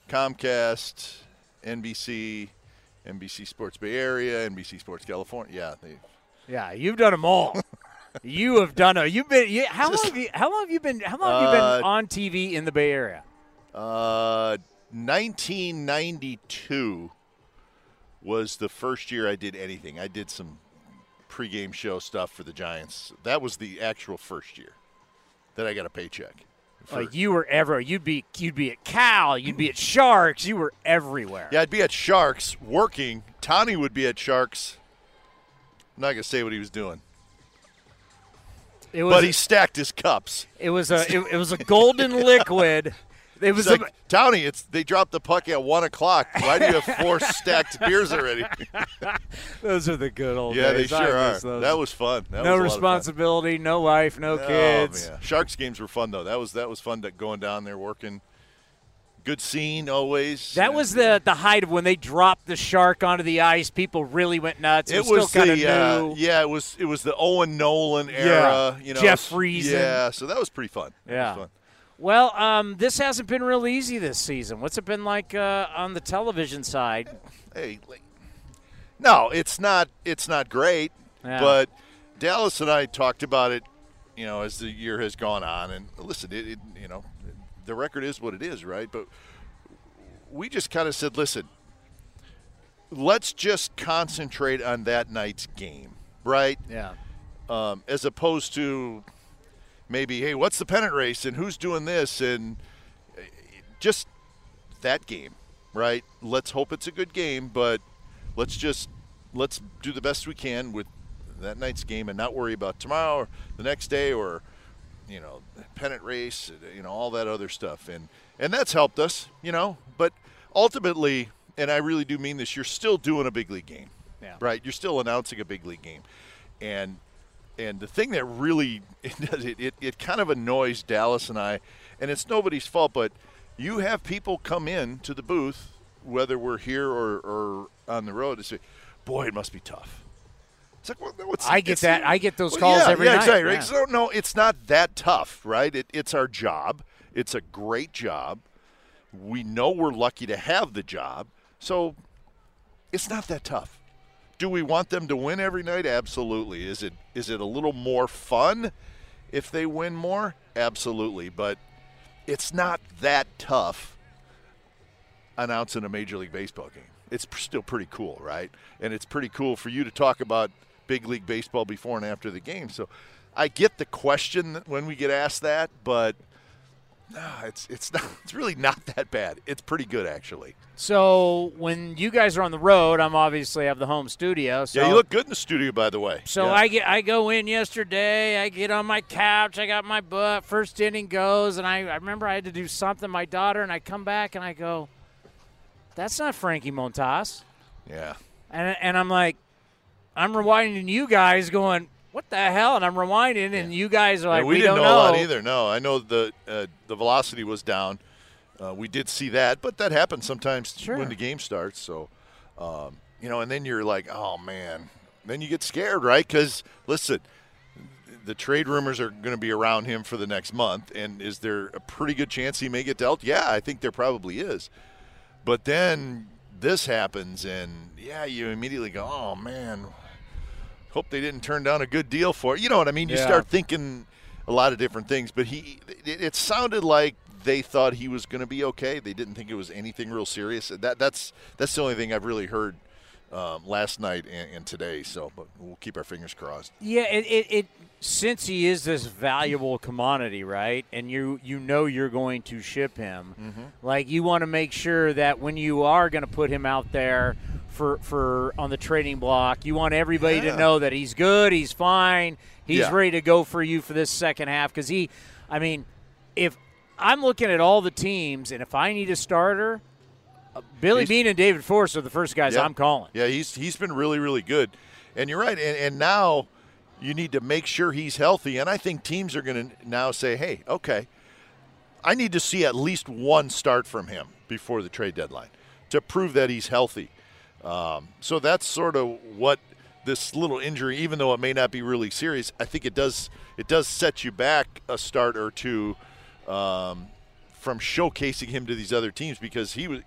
Comcast, NBC, NBC Sports Bay Area, NBC Sports California. Yeah, they, yeah, you've done them all. you have done it. You've been. You, how long? Have you, how long have you been? How long have you been uh, on TV in the Bay Area? Uh, 1992 was the first year I did anything. I did some pregame show stuff for the Giants. That was the actual first year that I got a paycheck. For, oh, you were ever you'd be you'd be at Cal, you'd be at Sharks, you were everywhere. Yeah, I'd be at Sharks working. Tony would be at Sharks. I'm not gonna say what he was doing. Was, but he stacked his cups. It was a it, it was a golden liquid it was like, a, Townie. It's they dropped the puck at one o'clock. Why do you have four stacked beers already? those are the good old yeah, days. they sure are. Those. That was fun. That no was responsibility, no wife, no oh, kids. Yeah. Sharks games were fun though. That was that was fun to going down there working. Good scene always. That was the the height of when they dropped the shark onto the ice. People really went nuts. It, it was, was kind of uh, yeah. It was it was the Owen Nolan era. Yeah. You know, Jeff Friesen. Yeah, so that was pretty fun. Yeah. Well, um, this hasn't been real easy this season. What's it been like uh, on the television side? Hey, no, it's not. It's not great. Yeah. But Dallas and I talked about it, you know, as the year has gone on. And listen, it, it you know, the record is what it is, right? But we just kind of said, listen, let's just concentrate on that night's game, right? Yeah. Um, as opposed to maybe, hey, what's the pennant race and who's doing this and just that game, right? Let's hope it's a good game, but let's just let's do the best we can with that night's game and not worry about tomorrow or the next day or you know pennant race, you know all that other stuff, and and that's helped us, you know. But ultimately, and I really do mean this, you're still doing a big league game, yeah. right? You're still announcing a big league game, and and the thing that really it, does, it, it, it kind of annoys Dallas and I, and it's nobody's fault, but you have people come in to the booth, whether we're here or, or on the road, and say, "Boy, it must be tough." It's like, well, what's, I get it's- that. I get those well, calls yeah, every yeah, night. Exactly, right? Yeah. So no, it's not that tough, right? It, it's our job. It's a great job. We know we're lucky to have the job, so it's not that tough. Do we want them to win every night? Absolutely. Is it is it a little more fun if they win more? Absolutely. But it's not that tough announcing a Major League Baseball game. It's still pretty cool, right? And it's pretty cool for you to talk about big league baseball before and after the game. So I get the question when we get asked that, but no, it's it's not it's really not that bad. It's pretty good actually. So when you guys are on the road, I'm obviously have the home studio. So yeah, you look good in the studio, by the way. So Yeah. I get I go in yesterday. I get on my couch. I got my butt. First inning goes, and I, I remember I had to do something. My daughter and I come back and I go, "That's not Frankie Montas." yeah. And and I'm like, I'm rewinding you guys, going, "What the hell?" And I'm rewinding, and you guys are like, Yeah, we, "We, didn't don't know, a lot either. No, I know the uh, the velocity was down. Uh, we did see that, but that happens sometimes Sure. when the game starts. So, um, you know, and then you're like, oh man, then you get scared, right? Because listen, the trade rumors are going to be around him for the next month, and is there a pretty good chance he may get dealt? Yeah, I think there probably is. But then this happens, and yeah, you immediately go, oh man, hope they didn't turn down a good deal for it. You know what I mean? You Yeah. start thinking a lot of different things. But he, it, it sounded like they thought he was going to be okay. They didn't think it was anything real serious. That that's that's the only thing I've really heard um, last night and, and today. So, but we'll keep our fingers crossed. Yeah, it, it, it since he is this valuable commodity, right? And you you know you're going to ship him. Mm-hmm. Like you want to make sure that when you are going to put him out there for for on the trading block, you want everybody Yeah. to know that he's good, he's fine, he's Yeah. ready to go for you for this second half cuz he I mean, if I'm looking at all the teams and if I need a starter, Billy He's- Beane and David Forst are the first guys Yeah. I'm calling. Yeah, he's he's been really really good, and you're right. And, and now you need to make sure he's healthy. And I think teams are going to now say, hey, okay, I need to see at least one start from him before the trade deadline to prove that he's healthy. Um, so that's sort of what this little injury, even though it may not be really serious, I think it does it does set you back a start or two um, from showcasing him to these other teams because he was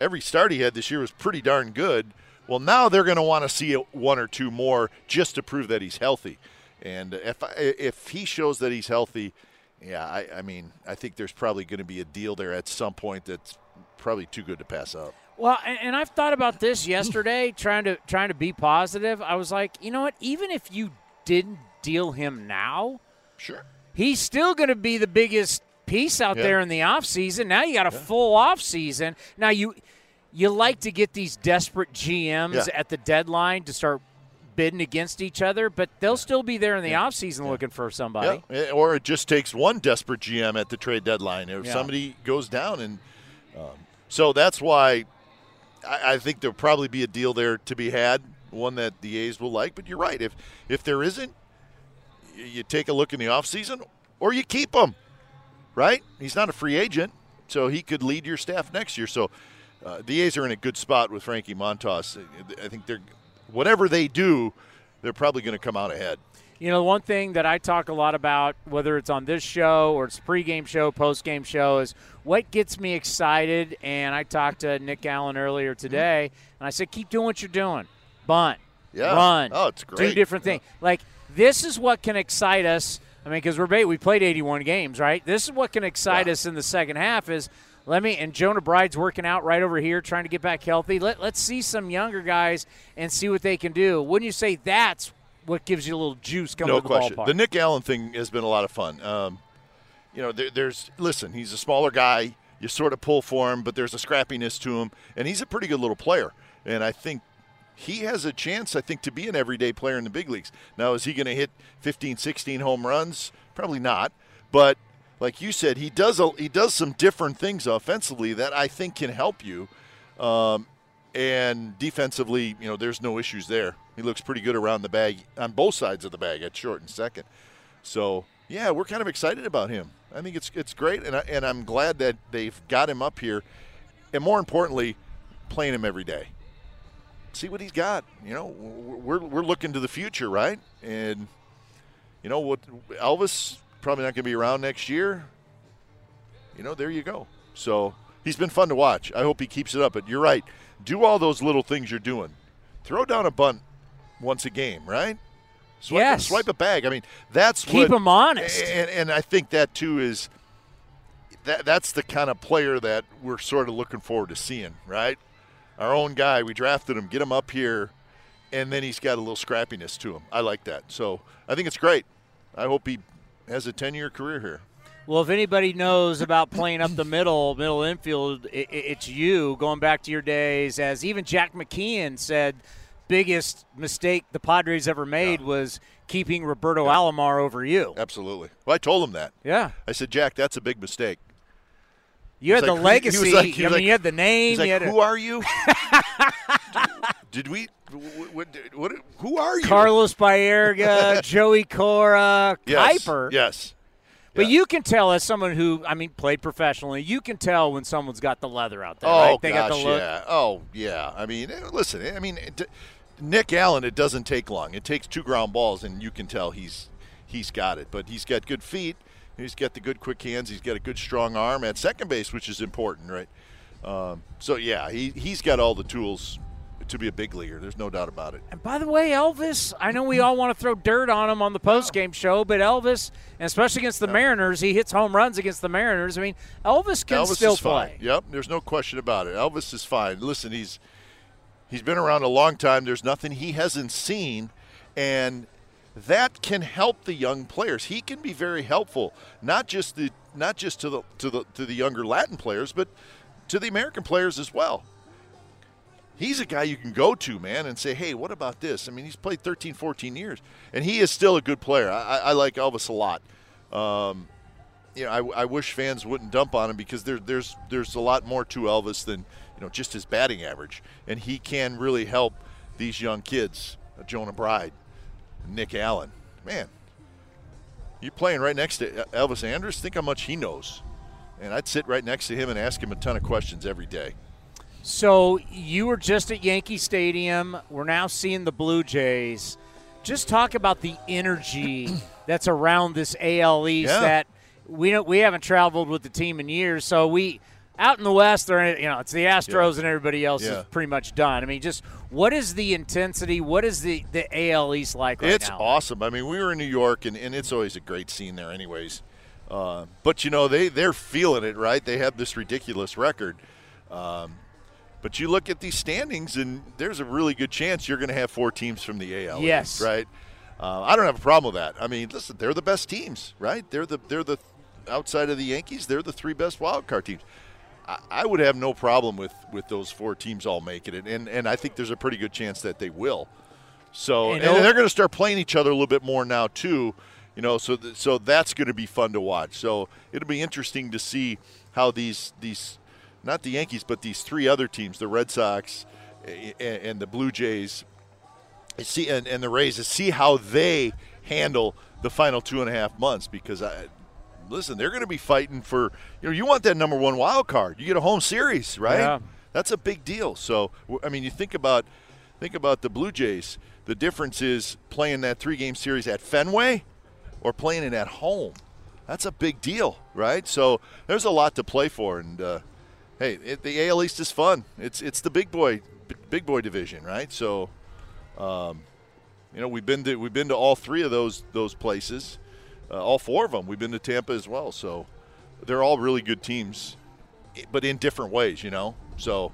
every start he had this year was pretty darn good. Well, now they're going to want to see one or two more just to prove that he's healthy. And if I, if he shows that he's healthy, yeah, I, I mean, I think there's probably going to be a deal there at some point that's probably too good to pass up. Well, and, and I've thought about this yesterday, trying to trying to be positive. I was like, you know what? Even if you didn't deal him now, Sure. he's still going to be the biggest piece out Yeah. there in the offseason. Now you got a full offseason. Now you you like to get these desperate GMs Yeah. at the deadline to start bidding against each other, but they'll still be there in the offseason looking for somebody. Yeah, or it just takes one desperate GM at the trade deadline if Yeah. somebody goes down, and um, so that's why I, I think there'll probably be a deal there to be had, one that the A's will like. But you're right, if if there isn't, you take a look in the offseason or you keep him. Right? He's not a free agent, so he could lead your staff next year. So uh, the A's are in a good spot with Frankie Montas. I think they're whatever they do, they're probably going to come out ahead. You know, one thing that I talk a lot about, whether it's on this show or it's pregame show, postgame show, is what gets me excited. And I talked to Nick Allen earlier today, and I said, keep doing what you're doing. Bunt, Yeah. run. Oh, it's Do great. different things. Like, this is what can excite us. I mean, because we're we played 81 games, right? This is what can excite Yeah. us in the second half is let me and Jonah Bride's working out right over here trying to get back healthy. Let, let's see some younger guys and see what they can do. Wouldn't you say that's what gives you a little juice coming no to the question. ballpark? The Nick Allen thing has been a lot of fun. Um, you know, there, there's listen. He's a smaller guy. You sort of pull for him, but there's a scrappiness to him, and he's a pretty good little player. And I think he has a chance. I think to be an everyday player in the big leagues. Now, is he going to hit 15, 16 home runs? Probably not. But like you said, he does a, he does some different things offensively that I think can help you. Um, And defensively, you know, there's no issues there. He looks pretty good around the bag on both sides of the bag at short and second. So yeah, we're kind of excited about him. I think it's it's great, and I, and I'm glad that they've got him up here, and more importantly, playing him every day. See what he's got. You know, we're we're looking to the future, right? And you know what, Elvis probably not going to be around next year. You know, there you go. So he's been fun to watch. I hope he keeps it up. But you're right. Do all those little things you're doing. Throw down a bunt once a game, right? Swipe, yes. swipe a bag. I mean, that's keep what, them honest. And, and I think that too is that that's the kind of player that we're sort of looking forward to seeing, right? Our own guy, we drafted him, get him up here, and then he's got a little scrappiness to him. I like that. So I think it's great. I hope he has a 10 year career here. Well, if anybody knows about playing up the middle, middle infield, it, it's you. Going back to your days, as even Jack McKeon said, biggest mistake the Padres ever made yeah. was keeping Roberto yeah. Alomar over you. Absolutely. Well, I told him that. Yeah. I said, Jack, that's a big mistake. You had like, the legacy. Like, I mean, you had the name. Like, had who a... are you? did, we? What, what, who are you? Carlos Baerga, Joey Cora, yes, Kuiper. Yes. But you can tell as someone who, I mean, played professionally, you can tell when someone's got the leather out there. Oh right? They gosh, got the look. yeah. Oh yeah. I mean, eh, listen. Eh, I mean, Nick Allen. It doesn't take long. It takes two ground balls, and you can tell he's he's got it. But he's got good feet. He's got the good quick hands. He's got a good strong arm at second base, which is important, right? Um, so yeah, he he's got all the tools to be a big leaguer. There's no doubt about it. And by the way, Elvis, I know we all want to throw dirt on him on the post-game show, but Elvis, and especially against the yeah. Mariners, he hits home runs against the Mariners. I mean, Elvis can Elvis still is play. Fine. Yep, there's no question about it. Elvis is fine. Listen, he's he's been around a long time. There's nothing he hasn't seen, and that can help the young players. He can be very helpful, not just the not just to the to the to the younger Latin players, but to the American players as well. He's a guy you can go to, man, and say, hey, what about this? I mean, he's played 13, 14 years, and he is still a good player. I, I like Elvis a lot. Um, you know, I, I, wish fans wouldn't dump on him because there, there's there's a lot more to Elvis than you know just his batting average, and he can really help these young kids. Uh, Jonah Bride, Nick Allen, man, you're playing right next to Elvis Andrus. Think how much he knows, and I'd sit right next to him and ask him a ton of questions every day. So you were just at Yankee Stadium. We're now seeing the Blue Jays. Just talk about the energy that's around this AL East yeah. that we don't, we haven't traveled with the team in years. So we out in the West, they're you know it's the Astros yeah. and everybody else yeah. is pretty much done. I mean, just what is the intensity? What is the the AL East like right it's now? awesome. I mean, we were in New York, and, and it's always a great scene there, anyways. Uh, but you know they they're feeling it, right? They have this ridiculous record. Um, but you look at these standings, and there's a really good chance you're going to have four teams from the AL. Yes, right. Uh, I don't have a problem with that. I mean, listen, they're the best teams, right? They're the they're the outside of the Yankees, they're the three best wild card teams. I, would have no problem with with those four teams all making it, and and I think there's a pretty good chance that they will. So, and, and they're going to start playing each other a little bit more now too. You know, so th- so that's going to be fun to watch. So it'll be interesting to see how these these not the Yankees, but these three other teams, the Red Sox and, the Blue Jays, see and, and the Rays, to see how they handle the final two and a half months. Because I, listen, they're going to be fighting for you know you want that number one wild card. You get a home series, right? Yeah. That's a big deal. So I mean, you think about think about the Blue Jays. The difference is playing that three game series at Fenway or playing it at home. That's a big deal, right? So there's a lot to play for, and uh, hey, it, the AL East is fun. It's it's the big boy big boy division, right? So, um, you know, we've been to we've been to all three of those those places, uh, all four of them. We've been to Tampa as well. So, they're all really good teams, but in different ways, you know. So,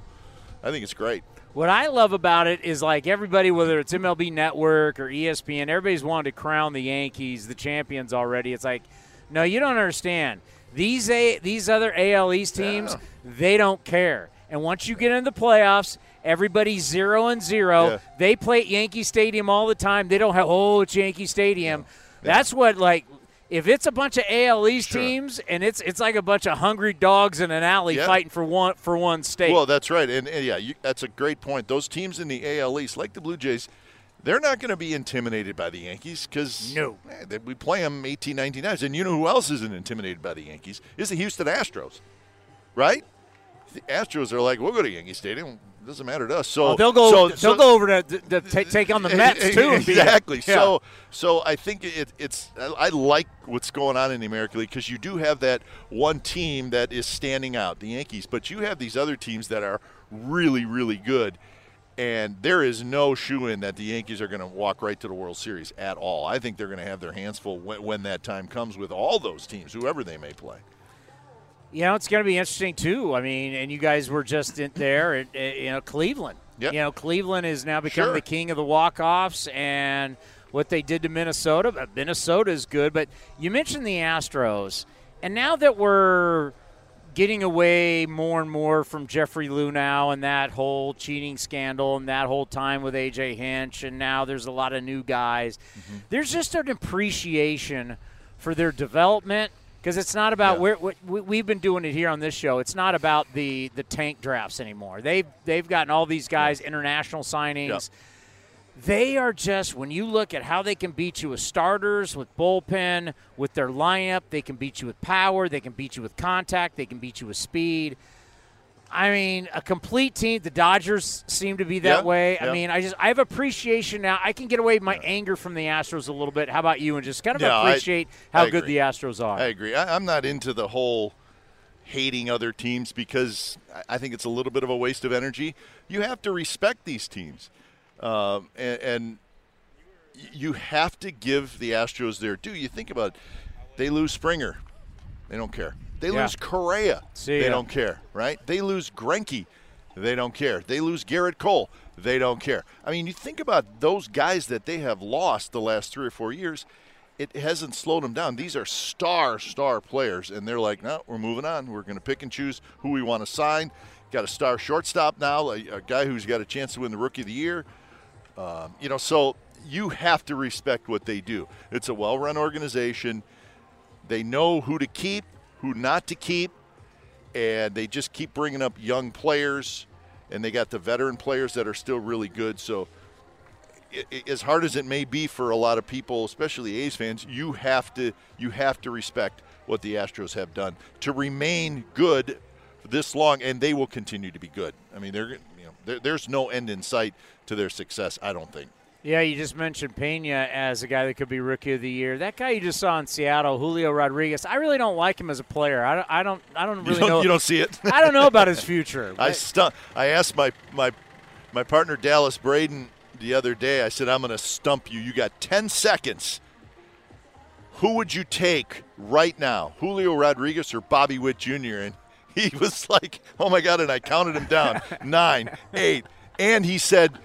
I think it's great. What I love about it is like everybody, whether it's MLB Network or ESPN, everybody's wanted to crown the Yankees the champions already. It's like, no, you don't understand these a these other AL East teams, yeah. they don't care. And once you get in the playoffs, everybody's zero and zero. Yeah. They play at Yankee Stadium all the time. They don't have oh, it's Yankee Stadium. Yeah. That's what like if it's a bunch of AL East Sure. teams and it's it's like a bunch of hungry dogs in an alley Yeah. fighting for one for one state. Well, that's right, and, and yeah, you, that's a great point. Those teams in the AL East, like the Blue Jays, they're not going to be intimidated by the Yankees because No. Eh, we play them 18, 19 times. And you know who else isn't intimidated by the Yankees? Is the Houston Astros, right? The Astros are like, we'll go to Yankee Stadium. Doesn't matter to us. So Well, they'll go. so- they'll so- go over to, to, to take on the Mets too. and beat 'em. Exactly. Yeah. So, so I think it, it's. I I like what's going on in the American League because you do have that one team that is standing out, the Yankees, but you have these other teams that are really, really good, and there is no shoe in that the Yankees are going to walk right to the World Series at all. I think they're going to have their hands full when, when that time comes with all those teams, whoever they may play. You know, it's going to be interesting too. I mean, and you guys were just in there at, at, you know Cleveland. Yep. You know, Cleveland is now becoming Sure. the king of the walk-offs, and what they did to Minnesota. But Minnesota is good, but you mentioned the Astros, and now that we're getting away more and more from Jeffrey Luhnow and that whole cheating scandal and that whole time with AJ Hinch, and now there's a lot of new guys. Mm-hmm. There's just an appreciation for their development because it's not about Yeah. what, we- we've been doing it here on this show. It's not about the the tank drafts anymore. They've they've gotten all these guys international signings. They are just when you look at how they can beat you with starters, with bullpen, with their lineup, they can beat you with power, they can beat you with contact, they can beat you with speed. I mean, a complete team. The Dodgers seem to be that Yeah, way. yeah. I mean, I just I have appreciation now. I can get away with my anger from the Astros a little bit. How about you? And just kind of Yeah, I- appreciate how I good the Astros are. I agree. I, I'm not into the whole hating other teams because I- I think it's a little bit of a waste of energy. You have to respect these teams, um, and, and you have to give the Astros their due. You think about, it, they lose Springer, they don't care. They Yeah. lose Correa, See they ya. don't care. Right? They lose Greinke, they don't care. They lose Gerrit Cole, they don't care. I mean, you think about those guys that they have lost the last three or four years it hasn't slowed them down. These are star, star players, and they're like, no, we're moving on. We're going to pick and choose who we want to sign. Got a star shortstop now, a, a guy who's got a chance to win the Rookie of the Year. Um, you know, so you have to respect what they do. It's a well-run organization. They know who to keep, who not to keep, and they just keep bringing up young players, and they got the veteran players that are still really good. So i- i- as hard as it may be for a lot of people, especially A's fans, you have to you have to respect what the Astros have done to remain good this long, and they will continue to be good. I mean, they're you know there, there's no end in sight to their success. I don't think. Yeah, you just mentioned Pena as a guy that could be rookie of the year. That guy you just saw in Seattle, Julio Rodriguez. I really don't like him as a player. I don't. I don't. I don't You really don't, know. you don't see it. I don't know about his future. I stu- I asked my my my partner Dallas Braden the other day. I said, "I'm going to stump you. You got 10 seconds. Who would you take right now, Julio Rodriguez or Bobby Witt Jr.?" And he was like, "Oh my God!" And I counted him down nine, eight, and he said,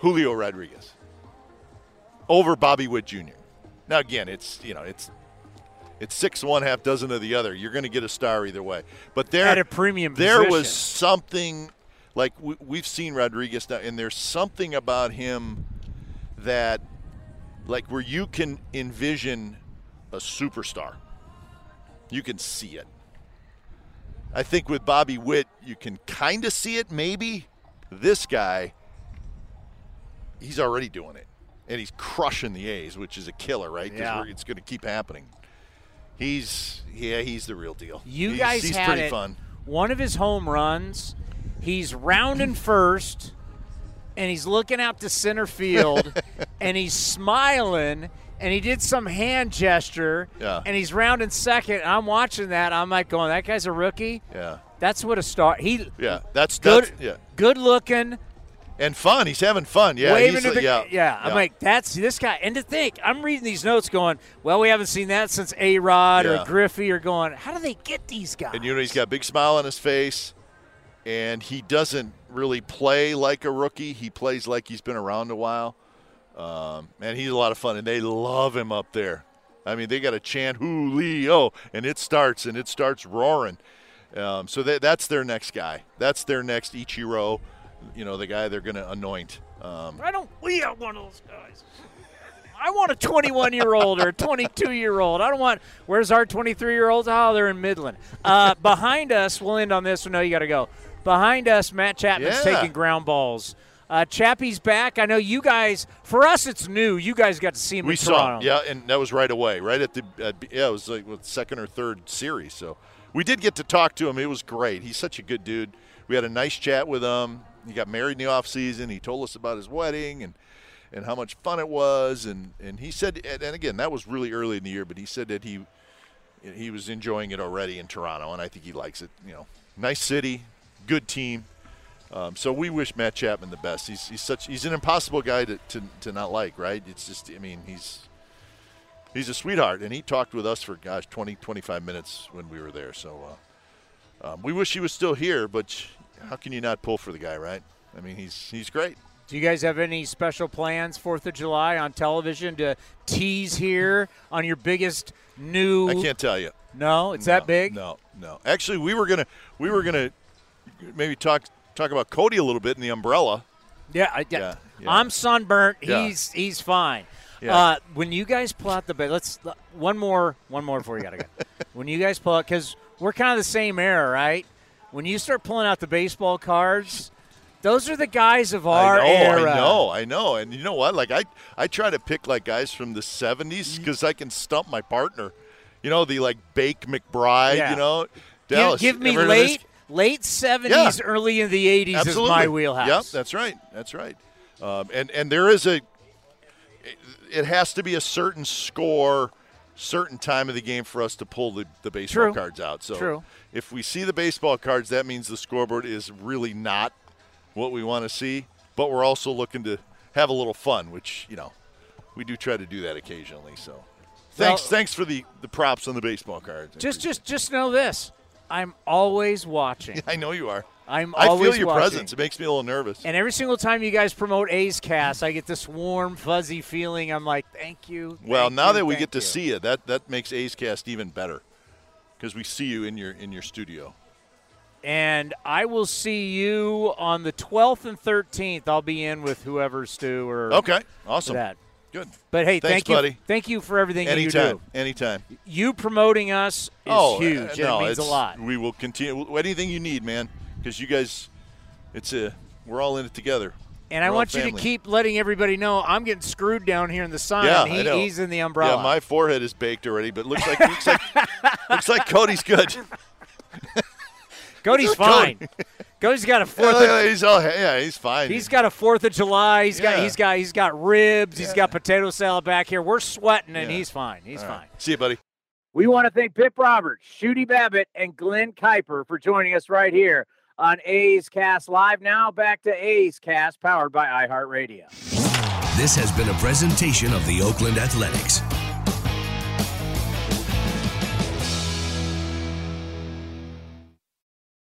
"Julio Rodriguez over Bobby Witt Jr." Now again, it's you know it's it's six one half dozen of the other. You're going to get a star either way. But there At a premium there position. was something like we, we've seen Rodriguez now, and there's something about him that like where you can envision a superstar. You can see it. I think with Bobby Witt, you can kind of see it, maybe. This guy, he's already doing it. And he's crushing the A's, which is a killer, right? Yeah. it's going to keep happening. He's, yeah, he's the real deal. You He's- guys he's had pretty it. fun. One of his home runs, he's rounding first, and he's looking out to center field, and he's smiling, and he did some hand gesture, Yeah. and he's rounding second. I'm watching that. I'm like going, that guy's a rookie. Yeah. That's what a star. He Yeah. That's, good, that's yeah. good looking, And fun. He's having fun. Yeah. waving to the yeah. yeah. I'm like, that's this guy. And to think, I'm reading these notes, going, well, we haven't seen that since A Rod Yeah. or Griffey, or going, how do they get these guys? And you know he's got a big smile on his face, and he doesn't really play like a rookie. He plays like he's been around a while. Um, and he's a lot of fun, and they love him up there. I mean, they got a chant Julio, and it starts, and it starts roaring. Um, so that, that's their next guy. That's their next Ichiro. You know, the guy they're going to anoint. Um, I don't. We are one of those guys. I want a 21 year old or a 22 year old. I don't want. Where's our 23 year olds? Oh, they're in Midland. Uh, behind us, we'll end on this. no, you got to go. Behind us, Matt Chapman's Yeah. taking ground balls. Uh, Chappie's back. I know you guys. For us, it's new. You guys got to see him We in saw Toronto. him, yeah, and that was right away, right at the uh, yeah, it was like what, second or third series. So we did get to talk to him. It was great. He's such a good dude. We had a nice chat with him. He got married in the off season. He told us about his wedding and and how much fun it was. And and he said, and again, that was really early in the year, but he said that he he was enjoying it already in Toronto, and I think he likes it. You know, nice city, good team. Um, so we wish Matt Chapman the best. He's, he's such he's an impossible guy to, to, to not like, right? It's just I mean he's he's a sweetheart, and he talked with us for gosh 20 25 minutes when we were there. So uh, um, we wish he was still here, but how can you not pull for the guy, right? I mean he's he's great. Do you guys have any special plans Fourth of July on television to tease here on your biggest new? I can't tell you. No, it's No, that big. No, no. Actually, we were gonna we were gonna maybe talk talk about Cody a little bit in the umbrella. Yeah, I, yeah. Yeah. I'm sunburnt. Yeah. He's he's fine. Yeah. Uh, when you guys pull out the ba- let's one more one more before you gotta go. when you guys pull out because we're kind of the same era, right? When you start pulling out the baseball cards, those are the guys of our I know, era. I know, I know. And you know what? Like I, I try to pick like guys from the '70s because I can stump my partner. You know, the like Bake McBride. Yeah. You know, Give, Dallas. give me Ever heard of this? late late seventies, Yeah. early in the eighties is my wheelhouse. Yep, that's right. That's right. Um, and and there is a. It, it has to be a certain score, certain time of the game for us to pull the, the baseball True. cards out. So True. If we see the baseball cards, that means the scoreboard is really not what we want to see. But we're also looking to have a little fun, which you know we do try to do that occasionally. So thanks, Well- thanks for the the props on the baseball cards. Just just just know this. I'm always watching. it. I know you are. I'm always. I feel your watching. presence. It makes me a little nervous. And every single time you guys promote A's Cast, I get this warm, fuzzy feeling. I'm like, thank you. Well, thank now you, that we get to you." see you, that that makes A's Cast even better because we see you in your in your studio. And I will see you on the 12th and 13th. I'll be in with whoever Stu or Okay, awesome, that. good. But hey, Thanks, thank you, buddy. thank you for everything that you Anytime, do. anytime. You promoting us is oh, huge. uh, no, it means a lot. We will continue anything you need, man, because you guys, it's a we're all in it together. And I We're want you to keep letting everybody know I'm getting screwed down here in the sun. Yeah, He- I know. He's in the umbrella. Yeah, my forehead is baked already, but looks like looks like looks like Cody's good. Cody's fine. Cody's got a fourth. look, of, he's all yeah, he's fine. he's got a Fourth of July. He's got he's got he's got ribs. He's got potato salad back here. We're sweating, and Yeah. he's fine. He's All right. fine. See you, buddy. We want to thank Bip Roberts, Shooty Babitt, and Glen Kuiper for joining us right here on A's Cast Live. Now back to A's Cast, powered by iHeartRadio. This has been a presentation of the Oakland Athletics.